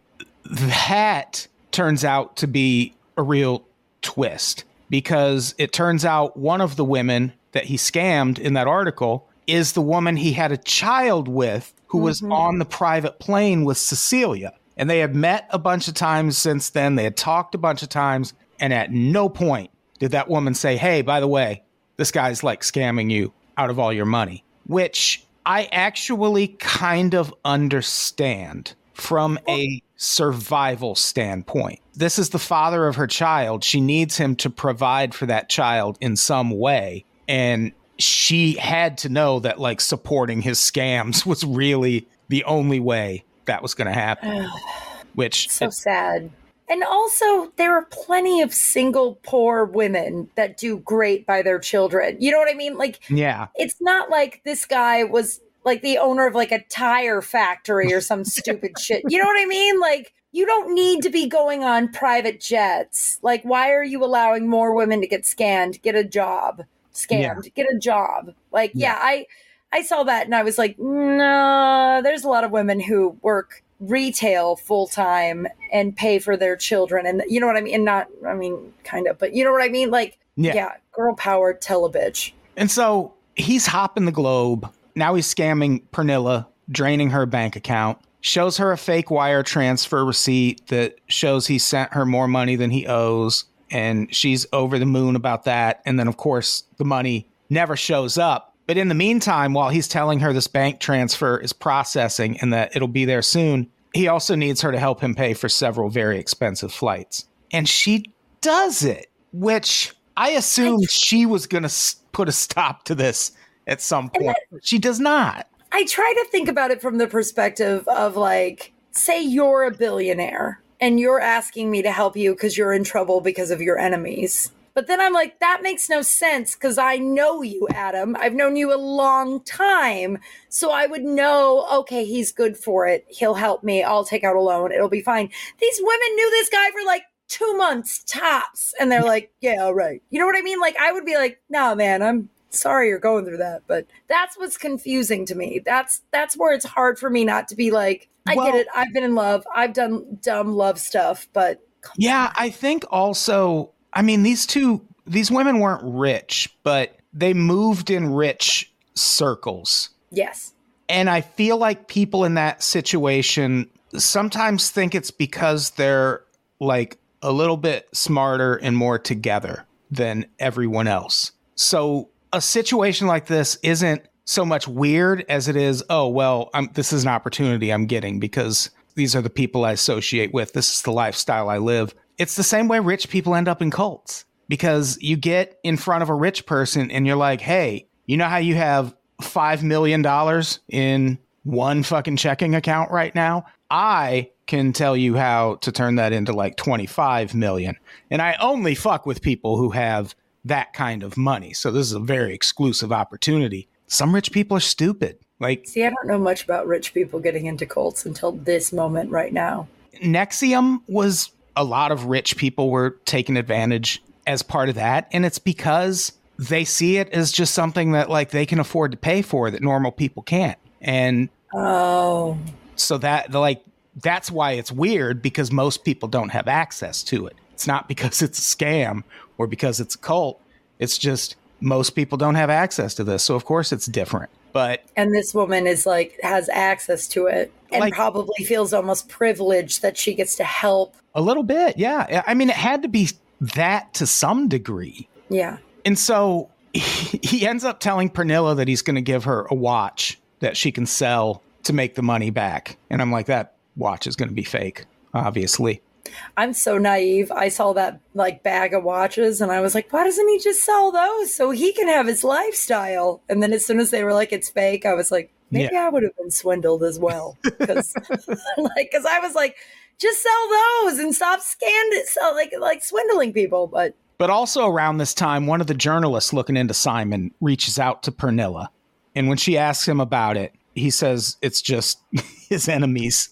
that turns out to be a real twist because it turns out one of the women that he scammed in that article is the woman he had a child with who was mm-hmm. on the private plane with Cecilia. And they had met a bunch of times since then. They had talked a bunch of times. And at no point did that woman say, Hey, by the way, this guy's like scamming you out of all your money, which I actually kind of understand from a survival standpoint. This is the father of her child. She needs him to provide for that child in some way. And she had to know that like supporting his scams *laughs* was really the only way that was going to happen. *sighs* Which So sad. And also, there are plenty of single poor women that do great by their children. You know what I mean? Like, yeah, it's not like this guy was like the owner of like a tire factory or some stupid shit. You know what I mean? Like you don't need to be going on private jets. Like why are you allowing more women to get scanned, get a job, scammed, yeah. get a job? Like yeah. yeah, I I saw that and I was like, "No, there's a lot of women who work retail full time and pay for their children and you know what I mean? And not I mean kind of but you know what I mean? Like yeah, yeah girl power tell a bitch. And so he's hopping the globe. Now he's scamming Pernilla draining her bank account shows her a fake wire transfer receipt that shows he sent her more money than he owes and she's over the moon about that and then of course the money never shows up but in the meantime, while he's telling her this bank transfer is processing and that it'll be there soon, he also needs her to help him pay for several very expensive flights. And she does it, which I assumed she was going to put a stop to this at some point. That, she does not. I try to think about it from the perspective of like, say you're a billionaire and you're asking me to help you because you're in trouble because of your enemies. But then I'm like, that makes no sense because I know you, Adam. I've known you a long time. So I would know, okay, he's good for it. He'll help me. I'll take out a loan. It'll be fine. These women knew this guy for like two months tops. And they're like, yeah, all right. You know what I mean? Like, I would be like, no, man, I'm sorry you're going through that. But that's what's confusing to me. That's, that's where it's hard for me not to be like, I well, get it. I've been in love. I've done dumb love stuff, but yeah, on. I think also I mean, these two, these women weren't rich, but they moved in rich circles. Yes. And I feel like people in that situation sometimes think it's because they're like a little bit smarter and more together than everyone else. So a situation like this isn't so much weird as it is, oh, well, I'm, this is an opportunity I'm getting because these are the people I associate with. This is the lifestyle I live. It's the same way rich people end up in cults because you get in front of a rich person and you're like, hey, you know how you have $5 million in one fucking checking account right now? I can tell you how to turn that into like 25 million. And I only fuck with people who have that kind of money. So this is a very exclusive opportunity. Some rich people are stupid. Like See, I don't know much about rich people getting into cults until this moment right now. NXIVM was a lot of rich people were taking advantage as part of that. And it's because they see it as just something that like they can afford to pay for that normal people can't. And oh, so that like that's why it's weird because most people don't have access to it. It's not because it's a scam or because it's a cult. It's just most people don't have access to this. So of course it's different. But and this woman is like has access to it and like, probably feels almost privileged that she gets to help. A little bit, yeah. I mean, it had to be that to some degree. Yeah. And so he, *laughs* he ends up telling Pernilla that he's going to give her a watch that she can sell to make the money back. And I'm like, that watch is going to be fake, obviously. I'm so naive. I saw that like bag of watches and I was like, why doesn't he just sell those so he can have his lifestyle? And then as soon as they were like, it's fake, I was like, maybe yeah. I would have been swindled as well. Because *laughs* like, cause I was like, just sell those and stop scanning, sell like, like swindling people. But, but also around this time, one of the journalists looking into Simon reaches out to Pernilla. And when she asks him about it, he says it's just *laughs* his enemies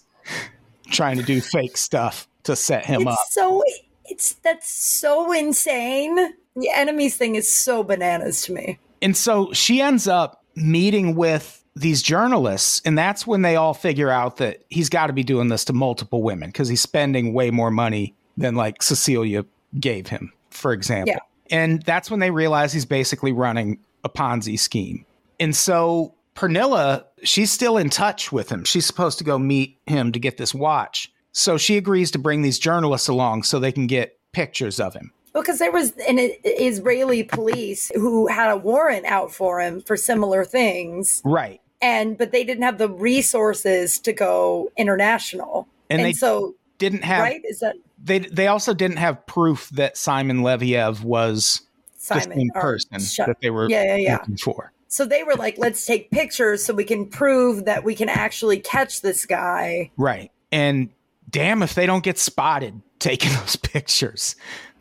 trying to do fake stuff to set him it's up. So it's that's so insane. The enemies thing is so bananas to me. And so she ends up meeting with these journalists, and that's when they all figure out that he's got to be doing this to multiple women because he's spending way more money than like Cecilia gave him, for example. Yeah. And that's when they realize he's basically running a Ponzi scheme. And so Pernilla, she's still in touch with him. She's supposed to go meet him to get this watch. So she agrees to bring these journalists along so they can get pictures of him. Because there was an Israeli police who had a warrant out for him for similar things. Right. And but they didn't have the resources to go international. And, and they so didn't have right? Is that they they also didn't have proof that Simon Leviev was Simon, the same person shut, that they were yeah, yeah, yeah. looking for. So they were like, let's take pictures so we can prove that we can actually catch this guy. Right. And damn if they don't get spotted taking *laughs* those pictures.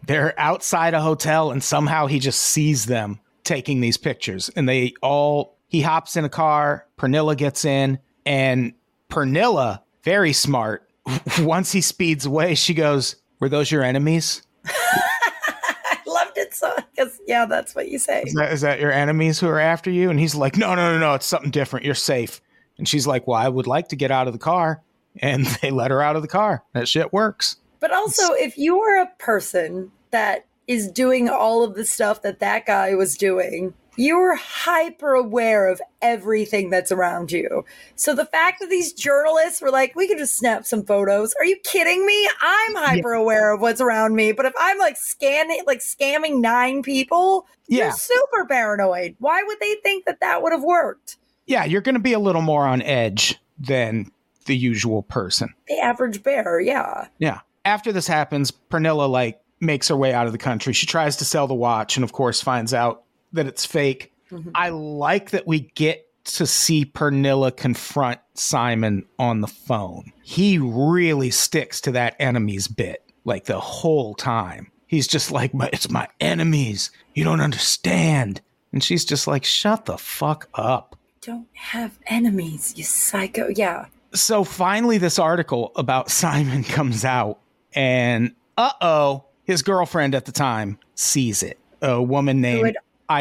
They're outside a hotel and somehow he just sees them taking these pictures and they all He hops in a car. Pernilla gets in, and Pernilla, very smart, *laughs* once he speeds away, she goes, Were those your enemies? *laughs* I loved it so because yeah, that's what you say. Is that, is that your enemies who are after you? And he's like, No, no, no, no, it's something different. You're safe. And she's like, Well, I would like to get out of the car. And *laughs* they let her out of the car. That shit works. But also, if you are a person that is doing all of the stuff that that guy was doing, you're hyper aware of everything that's around you. So the fact that these journalists were like, we can just snap some photos. Are you kidding me? I'm hyper aware of what's around me. But if I'm like scanning, like scamming nine people, Yeah. you're super paranoid. Why would they think that that would have worked? Yeah, you're going to be a little more on edge than the usual person. The average bear, yeah. Yeah. After this happens, Pernilla like makes her way out of the country. She tries to sell the watch and of course finds out that it's fake. Mhm. I like that we get to see Pernilla confront Simon on the phone. He really sticks to that enemies bit like the whole time. He's just like, "My- it's my enemies. You don't understand. And she's just like, shut the fuck up. Don't have enemies, you psycho. Yeah. So finally this article about *laughs* simon comes out and uh-oh his girlfriend at the time sees it a woman named had-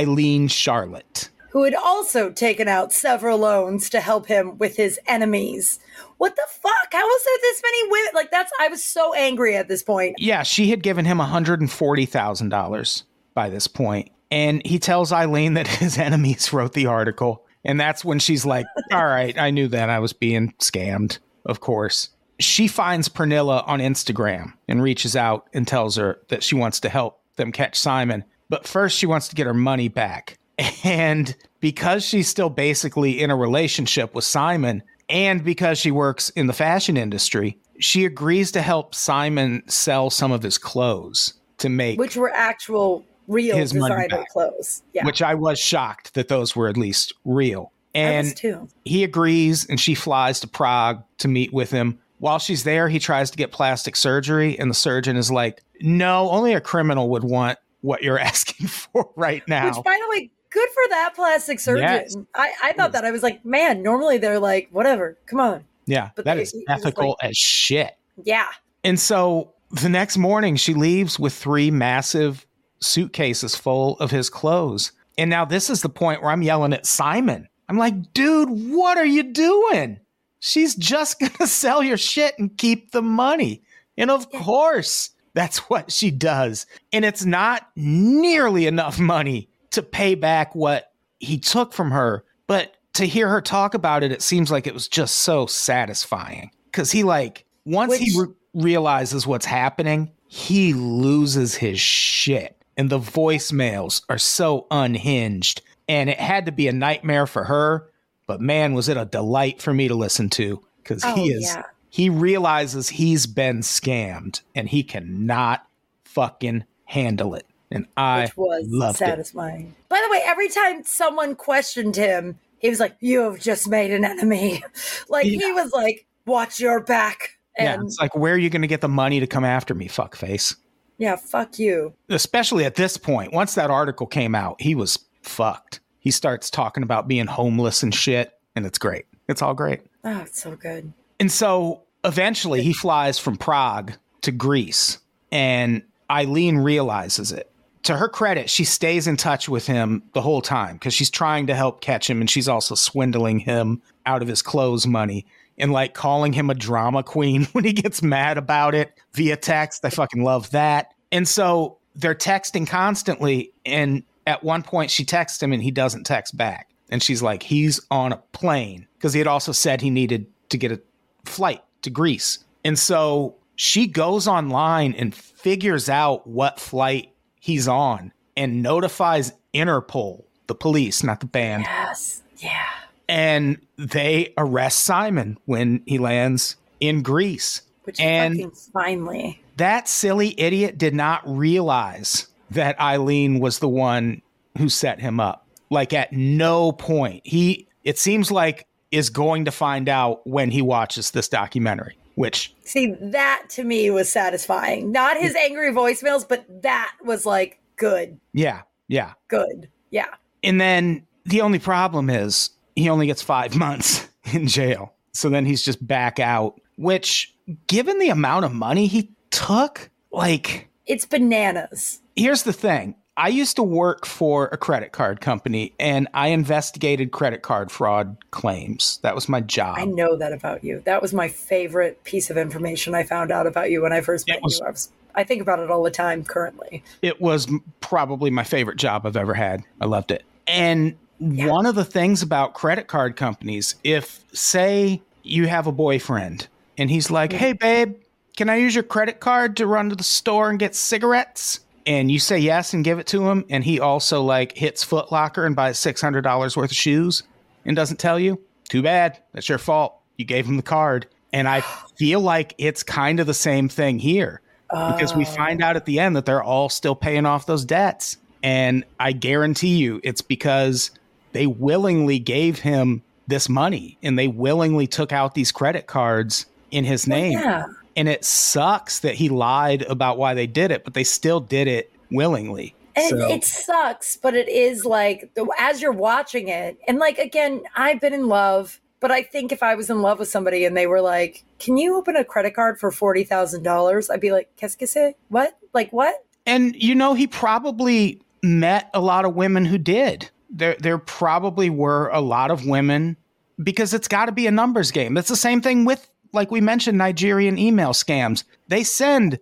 ayleen charlotte who had also taken out several loans to help him with his enemies. What the fuck? How was there this many women? Like that's I was so angry at this point. yeah she had given him $140000 by this point and he tells ayleen that *laughs* his enemies wrote the article and that's when she's like all right i knew that. I was being scammed of course. She finds pernilla on instagram and reaches out and tells her that she wants to help them catch simon. But first she wants to get her money back. *laughs* And because she's still basically in a relationship with simon and because she works in the fashion industry she agrees to help simon sell some of his clothes to make Which were actual real His money designer back. clothes. Yeah. which I was shocked that those were at least real. And he agrees and she flies to Prague to meet with him. While she's there, he tries to get plastic surgery, and the surgeon is like, No, only a criminal would want what you're *laughs* asking for right now. Which by the way, good for that plastic surgeon. Yes. I, I thought that I was like, man, normally they're like, whatever, come on. yeah, but that they- is ethical as shit. Yeah. And so the next morning, she leaves with three massive suitcases full of his clothes. And now this is the point where I'm yelling at Simon. I'm like, dude, what are you doing? She's just *laughs* going to sell your shit and keep the money. And of course, that's what she does. And it's not nearly enough money to pay back what he took from her. But to hear her talk about it, it seems like it was just so satisfying. Because he, like, once he re- realizes what's happening, he loses his shit. And the voicemails are so unhinged. And it had to be a nightmare for her. But man, was it a delight for me to listen to. Because Oh, he is, yeah. he realizes he's been scammed and he cannot fucking handle it. And I which was loved it. satisfying. By the way, every time someone questioned him, he was like, "You have just made an enemy." *laughs* like he was like, "Watch your back." Yeah, And it's like, where are you going to get the money to come after me, fuckface? Yeah, fuck you. especially at this point, once that article came out, he was fucked. He starts talking about being homeless and shit, and it's great. It's all great. Oh, it's so good. And so eventually he flies from Prague to Greece, and Ayleen realizes it. To her credit, she stays in touch with him the whole time because she's trying to help catch him, and she's also swindling him out of his clothes money and like calling him a drama queen *laughs* when he gets mad about it via text. I fucking love that. And so they're texting constantly, and at one point she texts him and he doesn't text back. And she's like, he's on a plane because he had also said he needed to get a flight to Greece. And so she goes online and figures out what flight he's on and notifies Interpol, the police, not the band. Yes. Yeah. And they arrest Simon when he lands in Greece. Which And- finally. That silly idiot did not realize that Ayleen was the one who set him up. Like at no point. He it seems like is going to find out when he watches this documentary, which See, that to me was satisfying. Not his angry voicemails, but that was like good, yeah, yeah. good. Yeah. And then The only problem is he only gets five *laughs* months in jail. So then he's just back out, which, given the amount of money he took, like, It's bananas. here's the thing. I used to work for a credit card company and I investigated credit card fraud claims. That was my job. I know that about you. That was my favorite piece of information I found out about you when I first met was- you. I was I think about it all the time currently. it was probably my favorite job I've ever had. I loved it. And one of the things about credit card companies, if say you have a boyfriend and he's like, "Hey babe, can I use your credit card to run to the store and get cigarettes?" And you say yes and give it to him, and he also like hits Foot Locker and buys six hundred dollars worth of shoes and doesn't tell you. Too bad. That's your fault. You gave him the card. And I *sighs* feel like it's kind of the same thing here because we find oh. out at the end that they're all still paying off those debts. And I guarantee you it's because they willingly gave him this money and they willingly took out these credit cards in his oh, name. Yeah. And it sucks that he lied about why they did it, but they still did it willingly. And So- it sucks, but it is like the- as you're watching it, and like again, I've been in love, but I think if I was in love with somebody and they were like, "Can you open a credit card for forty thousand dollars?" I'd be like, "Qu'est-ce que c'est? What? Like what?" And you know, he probably met a lot of women who did. There there probably were a lot of women because it's got to be a numbers game. It's the same thing with like we mentioned Nigerian email scams. They send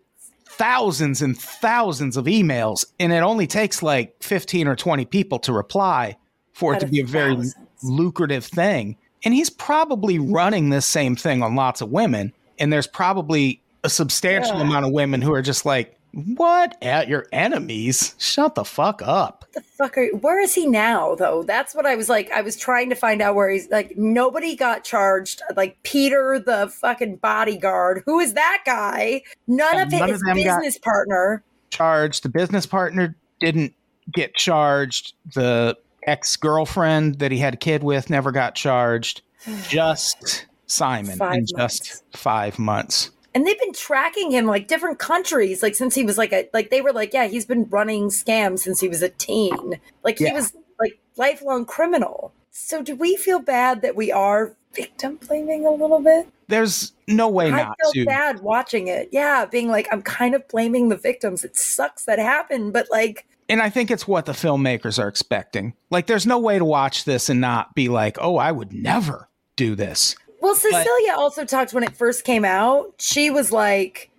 thousands and thousands of emails and it only takes like 15 or 20 people to reply for it to be a very thousands. lucrative thing. And he's probably running this same thing on lots of women. And there's probably a substantial Yeah. amount of women who are just like, what at your enemies? Shut the fuck up. the fuck are where is he now though that's what i was like i was trying to find out where he's like nobody got charged like peter the fucking bodyguard who is that guy none of None his of them got- business partner Charged. The business partner didn't get charged. The ex girlfriend that he had a kid with never got charged. *sighs* Just Simon Five in months. just five months. And they've been tracking him like different countries like since he was like a like they were like yeah he's been running scams since he was a teen like he was like lifelong criminal so do we feel bad that we are victim blaming a little bit There's no way I not felt to. bad watching it. Yeah, being like, I'm kind of blaming the victims. It sucks that happened, but like, And I think it's what the filmmakers are expecting. Like, there's no way to watch this and not be like, oh, I would never do this. Well, Cecilia also talked when it first came out. She was like,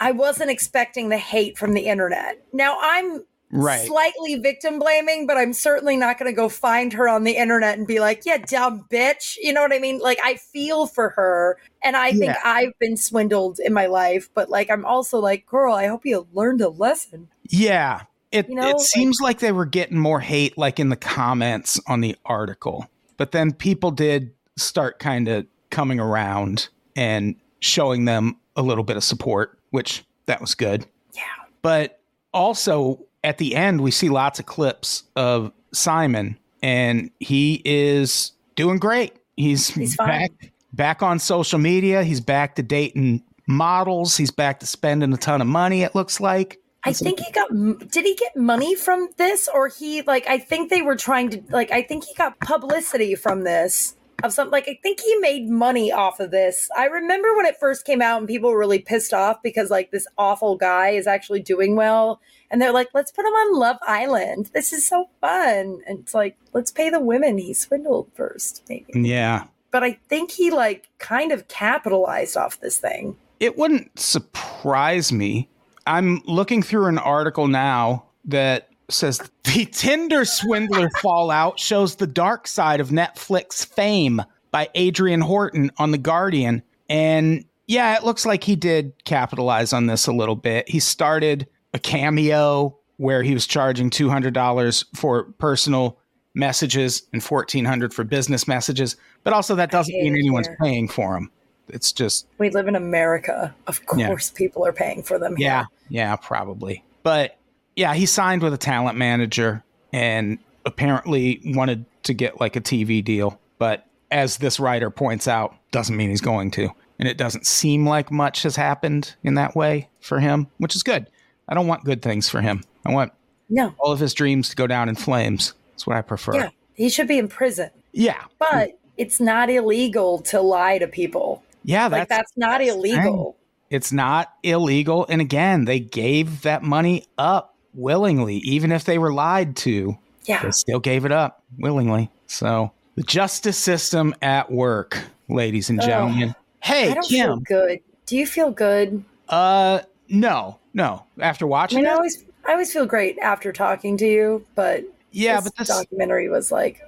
I wasn't expecting the hate from the internet. Now I'm Right. slightly victim blaming, but I'm certainly not going to go find her on the internet and be like, yeah, dumb bitch. You know what I mean? Like, I feel for her. And I think Yeah. I've been swindled in my life, but like, I'm also like, girl, I hope you learned a lesson. Yeah. It, You know, it like- seems like they were getting more hate like in the comments on the article. But then people did start kind of coming around and showing them a little bit of support, which that was good. Yeah. But also at the end we see lots of clips of Simon and he is doing great. He's, He's fine. back back on social media. He's back to dating models. He's back to spending a ton of money it looks like. I think he got. Did he get money from this, or he like? I think they were trying to like. I think he got publicity from this of something Like I think he made money off of this. I remember when it first came out and people were really pissed off because like this awful guy is actually doing well, and they're like, let's put him on Love Island. This is so fun, and it's like let's pay the women he swindled first, maybe. Yeah. But I think he like kind of capitalized off this thing. It wouldn't surprise me. I'm looking through an article now that says the Tinder swindler fallout shows the dark side of Netflix fame by Adrian Horton on The Guardian. And yeah, it looks like he did capitalize on this a little bit. He started a cameo where he was charging $200 for personal messages and 1400 for business messages, but also that doesn't mean anyone's here. paying for them. It's just We live in America. Of Yeah. course, people are paying for them. here. Yeah, yeah, probably. But yeah, he signed with a talent manager and apparently wanted to get like a TV deal. But as this writer points out, doesn't mean he's going to. And it doesn't seem like much has happened in that way for him, which is good. I don't want good things for him. I want No. all of his dreams to go down in flames. That's what I prefer. Yeah. He should be in prison. Yeah. But it's not illegal to lie to people. Yeah, Like that's that's not that's illegal. it's not illegal. And again, they gave that money up willingly, even if they were lied to. Yeah. They still gave it up willingly. So the justice system at work, ladies and gentlemen. Hey, I don't feel Kym. good. Do you feel good? Uh, no, no. After I watching mean, I always I always feel great after talking to you, but yeah, this but this, documentary was like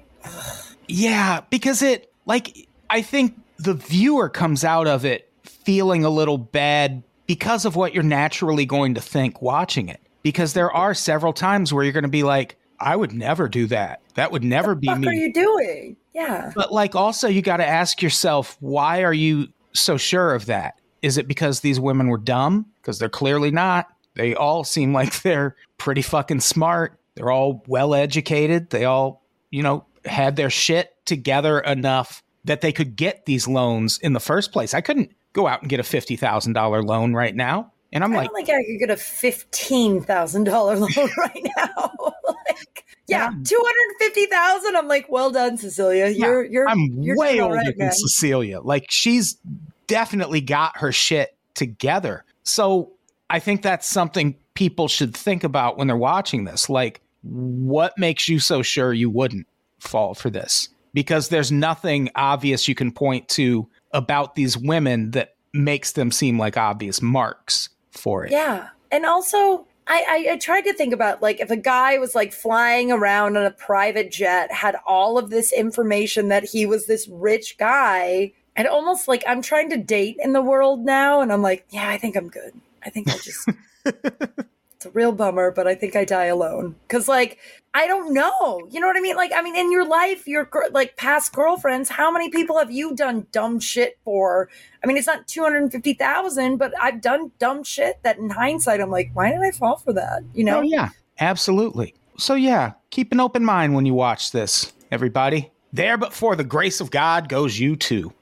yeah, because it like I think the viewer comes out of it feeling a little bad because of what you're naturally going to think watching it. Because there are several times where you're going to be like, I would never do that. That would never be fuck me. are you doing? Yeah. But like also you got to ask yourself why are you so sure of that? Is it because these women were dumb? Because they're clearly not. They all seem like *laughs* they're pretty fucking smart. They're all well educated. They all, you know, had their shit together enough that they could get these loans in the first place. I couldn't go out and get a $50,000 loan right now. And I'm I like, don't think I could get a fifteen thousand dollar loan *laughs* right now. *laughs* like, yeah, Yeah. two hundred fifty thousand. I'm like, well done, Cecilia. You're you're I'm you're way older right, than. Cecilia. Like she's definitely got her shit together. So I think that's something people should think about when they're watching this. Like, what makes you so sure you wouldn't fall for this? Because there's nothing obvious you can point to about these women that makes them seem like obvious marks for it. Yeah. And also, I, I, I tried to think about like if a guy was like flying around on a private jet, had all of this information that he was this rich guy, and almost like I'm trying to date in the world now, and I'm like, yeah, I think I'm good. I think I just. *laughs* it's a real bummer, but I think I die alone. Cause like, I don't know. You know what I mean? Like, I mean, in your life, your like past girlfriends, how many people have you done dumb shit for? I mean, it's not 250,000, but I've done dumb shit that in hindsight, I'm like, why did I fall for that? You oh, know? Oh, yeah, absolutely. So, yeah, keep an open mind when you watch this, everybody. There, but for the grace of God goes you too.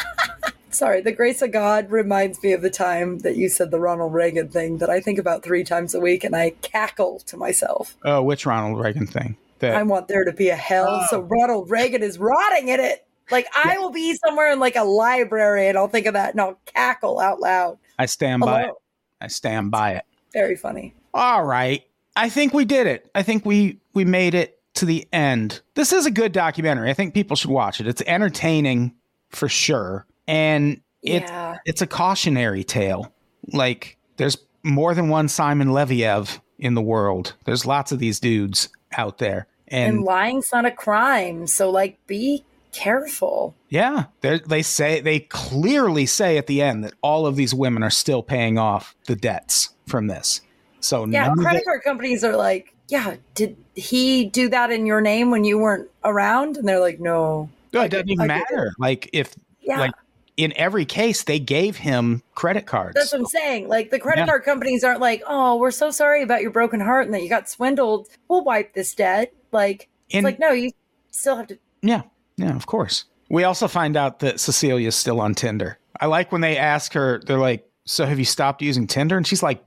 *laughs* Sorry, the grace of God reminds me of the time that you said the Ronald Reagan thing that I think about three times a week and I cackle to myself. Oh, which Ronald Reagan thing? That I want there to be a hell, oh. so Ronald Reagan is rotting in it. Like I will be somewhere in like a library and I'll think of that and I'll cackle out loud. I stand by it. I stand by it. Very funny. All right. I think we did it. I think we we made it to the end. This is a good documentary. I think people should watch it. It's entertaining for sure. And it yeah. it's a cautionary tale. Like there's more than one Simon Leviev in the world. There's lots of these dudes out there. And, And, lying's not a crime, so like be careful. yeah, they they say they clearly say at the end that all of these women are still paying off the debts from this. So Yeah, none of credit card companies are like, yeah, did he do that in your name when you weren't around? And they're like, no. No, it doesn't even I get it. matter. Like if Yeah. like in every case they gave him credit cards. That's what I'm saying. Like the credit Yeah. card companies aren't like, oh, we're so sorry about your broken heart and that you got swindled. We'll wipe this debt. Like it's And- like, no, you still have to. yeah, yeah, of course. We also find out that Cecilia's still on Tinder. I like when they ask her, they're like, "So have you stopped using Tinder?" And she's like,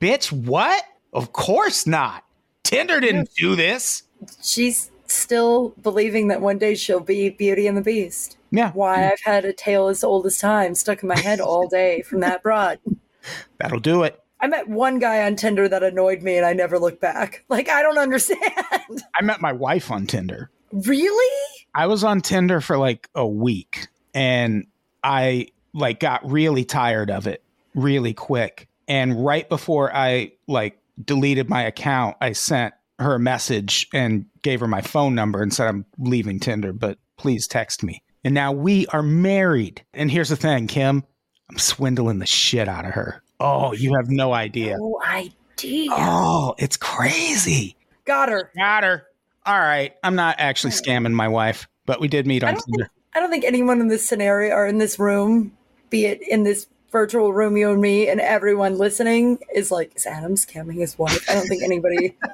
"Bitch, what? Of course not. Tinder didn't do this." She's still believing that one day she'll be Beauty and the Beast. Yeah, Why mm. I've had a tale as old as time stuck in my head all day from that broad. *laughs* that'll do it. I met one guy on Tinder that annoyed me and I never looked back. *laughs* Like, I don't understand. *laughs* I met my wife on Tinder. really? I was on Tinder for like a week and I like got really tired of it really quick. And right before I like deleted my account, I sent her a message and gave her my phone number and said I'm leaving Tinder, but please text me. And now we are married. And here's the thing, Kym, I'm swindling the shit out of her. Oh, you have no idea. No idea. Oh, it's crazy. Got her. Got her. All right. I'm not actually scamming my wife, but we did meet on don't Tinder. think I don't think anyone in this scenario or in this room, be it in this virtual room, you and me, and everyone listening, is like, is Adam scamming his wife? I don't think anybody. *laughs*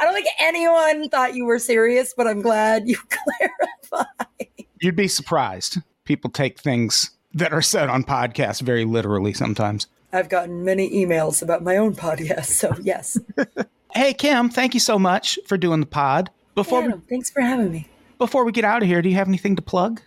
I don't think anyone thought you were serious, but I'm glad you *laughs* clarified. You'd be surprised. People take things that are said on podcasts very literally sometimes. I've gotten many emails about my own podcast, so yes. *laughs* Hey, Kym, thank you so much for doing the pod. Before Adam, thanks for having me. before we get out of here, do you have anything to plug?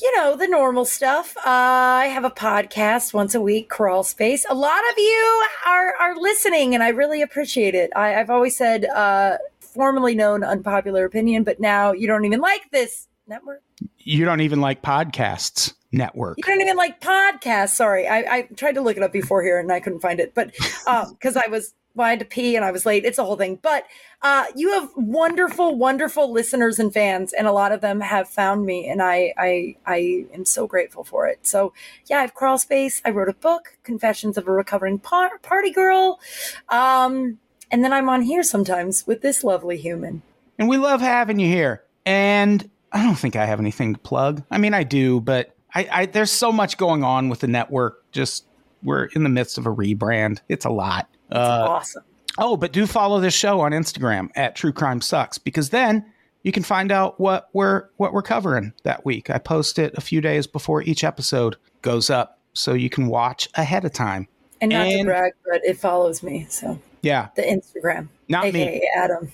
You know, the normal stuff. Uh, I have a podcast once a week, Crawl Space. A lot of you are, are listening, and I really appreciate it. I, I've always said, uh, formerly known unpopular opinion, but now you don't even like this network. You don't even like podcasts network. You don't even like podcasts. Sorry, I, I tried to look it up before here and I couldn't find it, but *laughs* because I was well, I had to pee and I was late. It's a whole thing. But uh, you have wonderful, wonderful listeners and fans, and a lot of them have found me, and I I I am so grateful for it. So yeah, I have Crawl Space. I wrote a book, Confessions of a Recovering par- Party Girl, um, and then I'm on here sometimes with this lovely human. And we love having you here. And I don't think I have anything to plug. I mean, I do, but I, I there's so much going on with the network. Just we're in the midst of a rebrand. It's a lot. It's Uh, awesome. oh, but do follow this show on Instagram at True Crime Sucks because then you can find out what we're what we're covering that week. I post it a few days before each episode goes up, so you can watch ahead of time. And not to brag, but it follows me. So Yeah, the Instagram, Not me. Adam.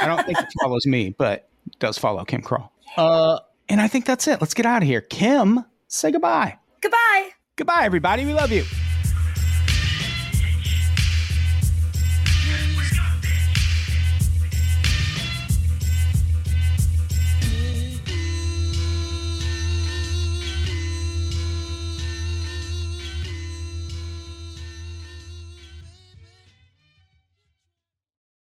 I don't think it follows me, but does follow Kym Kral. Uh, and I think that's it. Let's get out of here. Kym, say goodbye. Goodbye. Goodbye, everybody. We love you.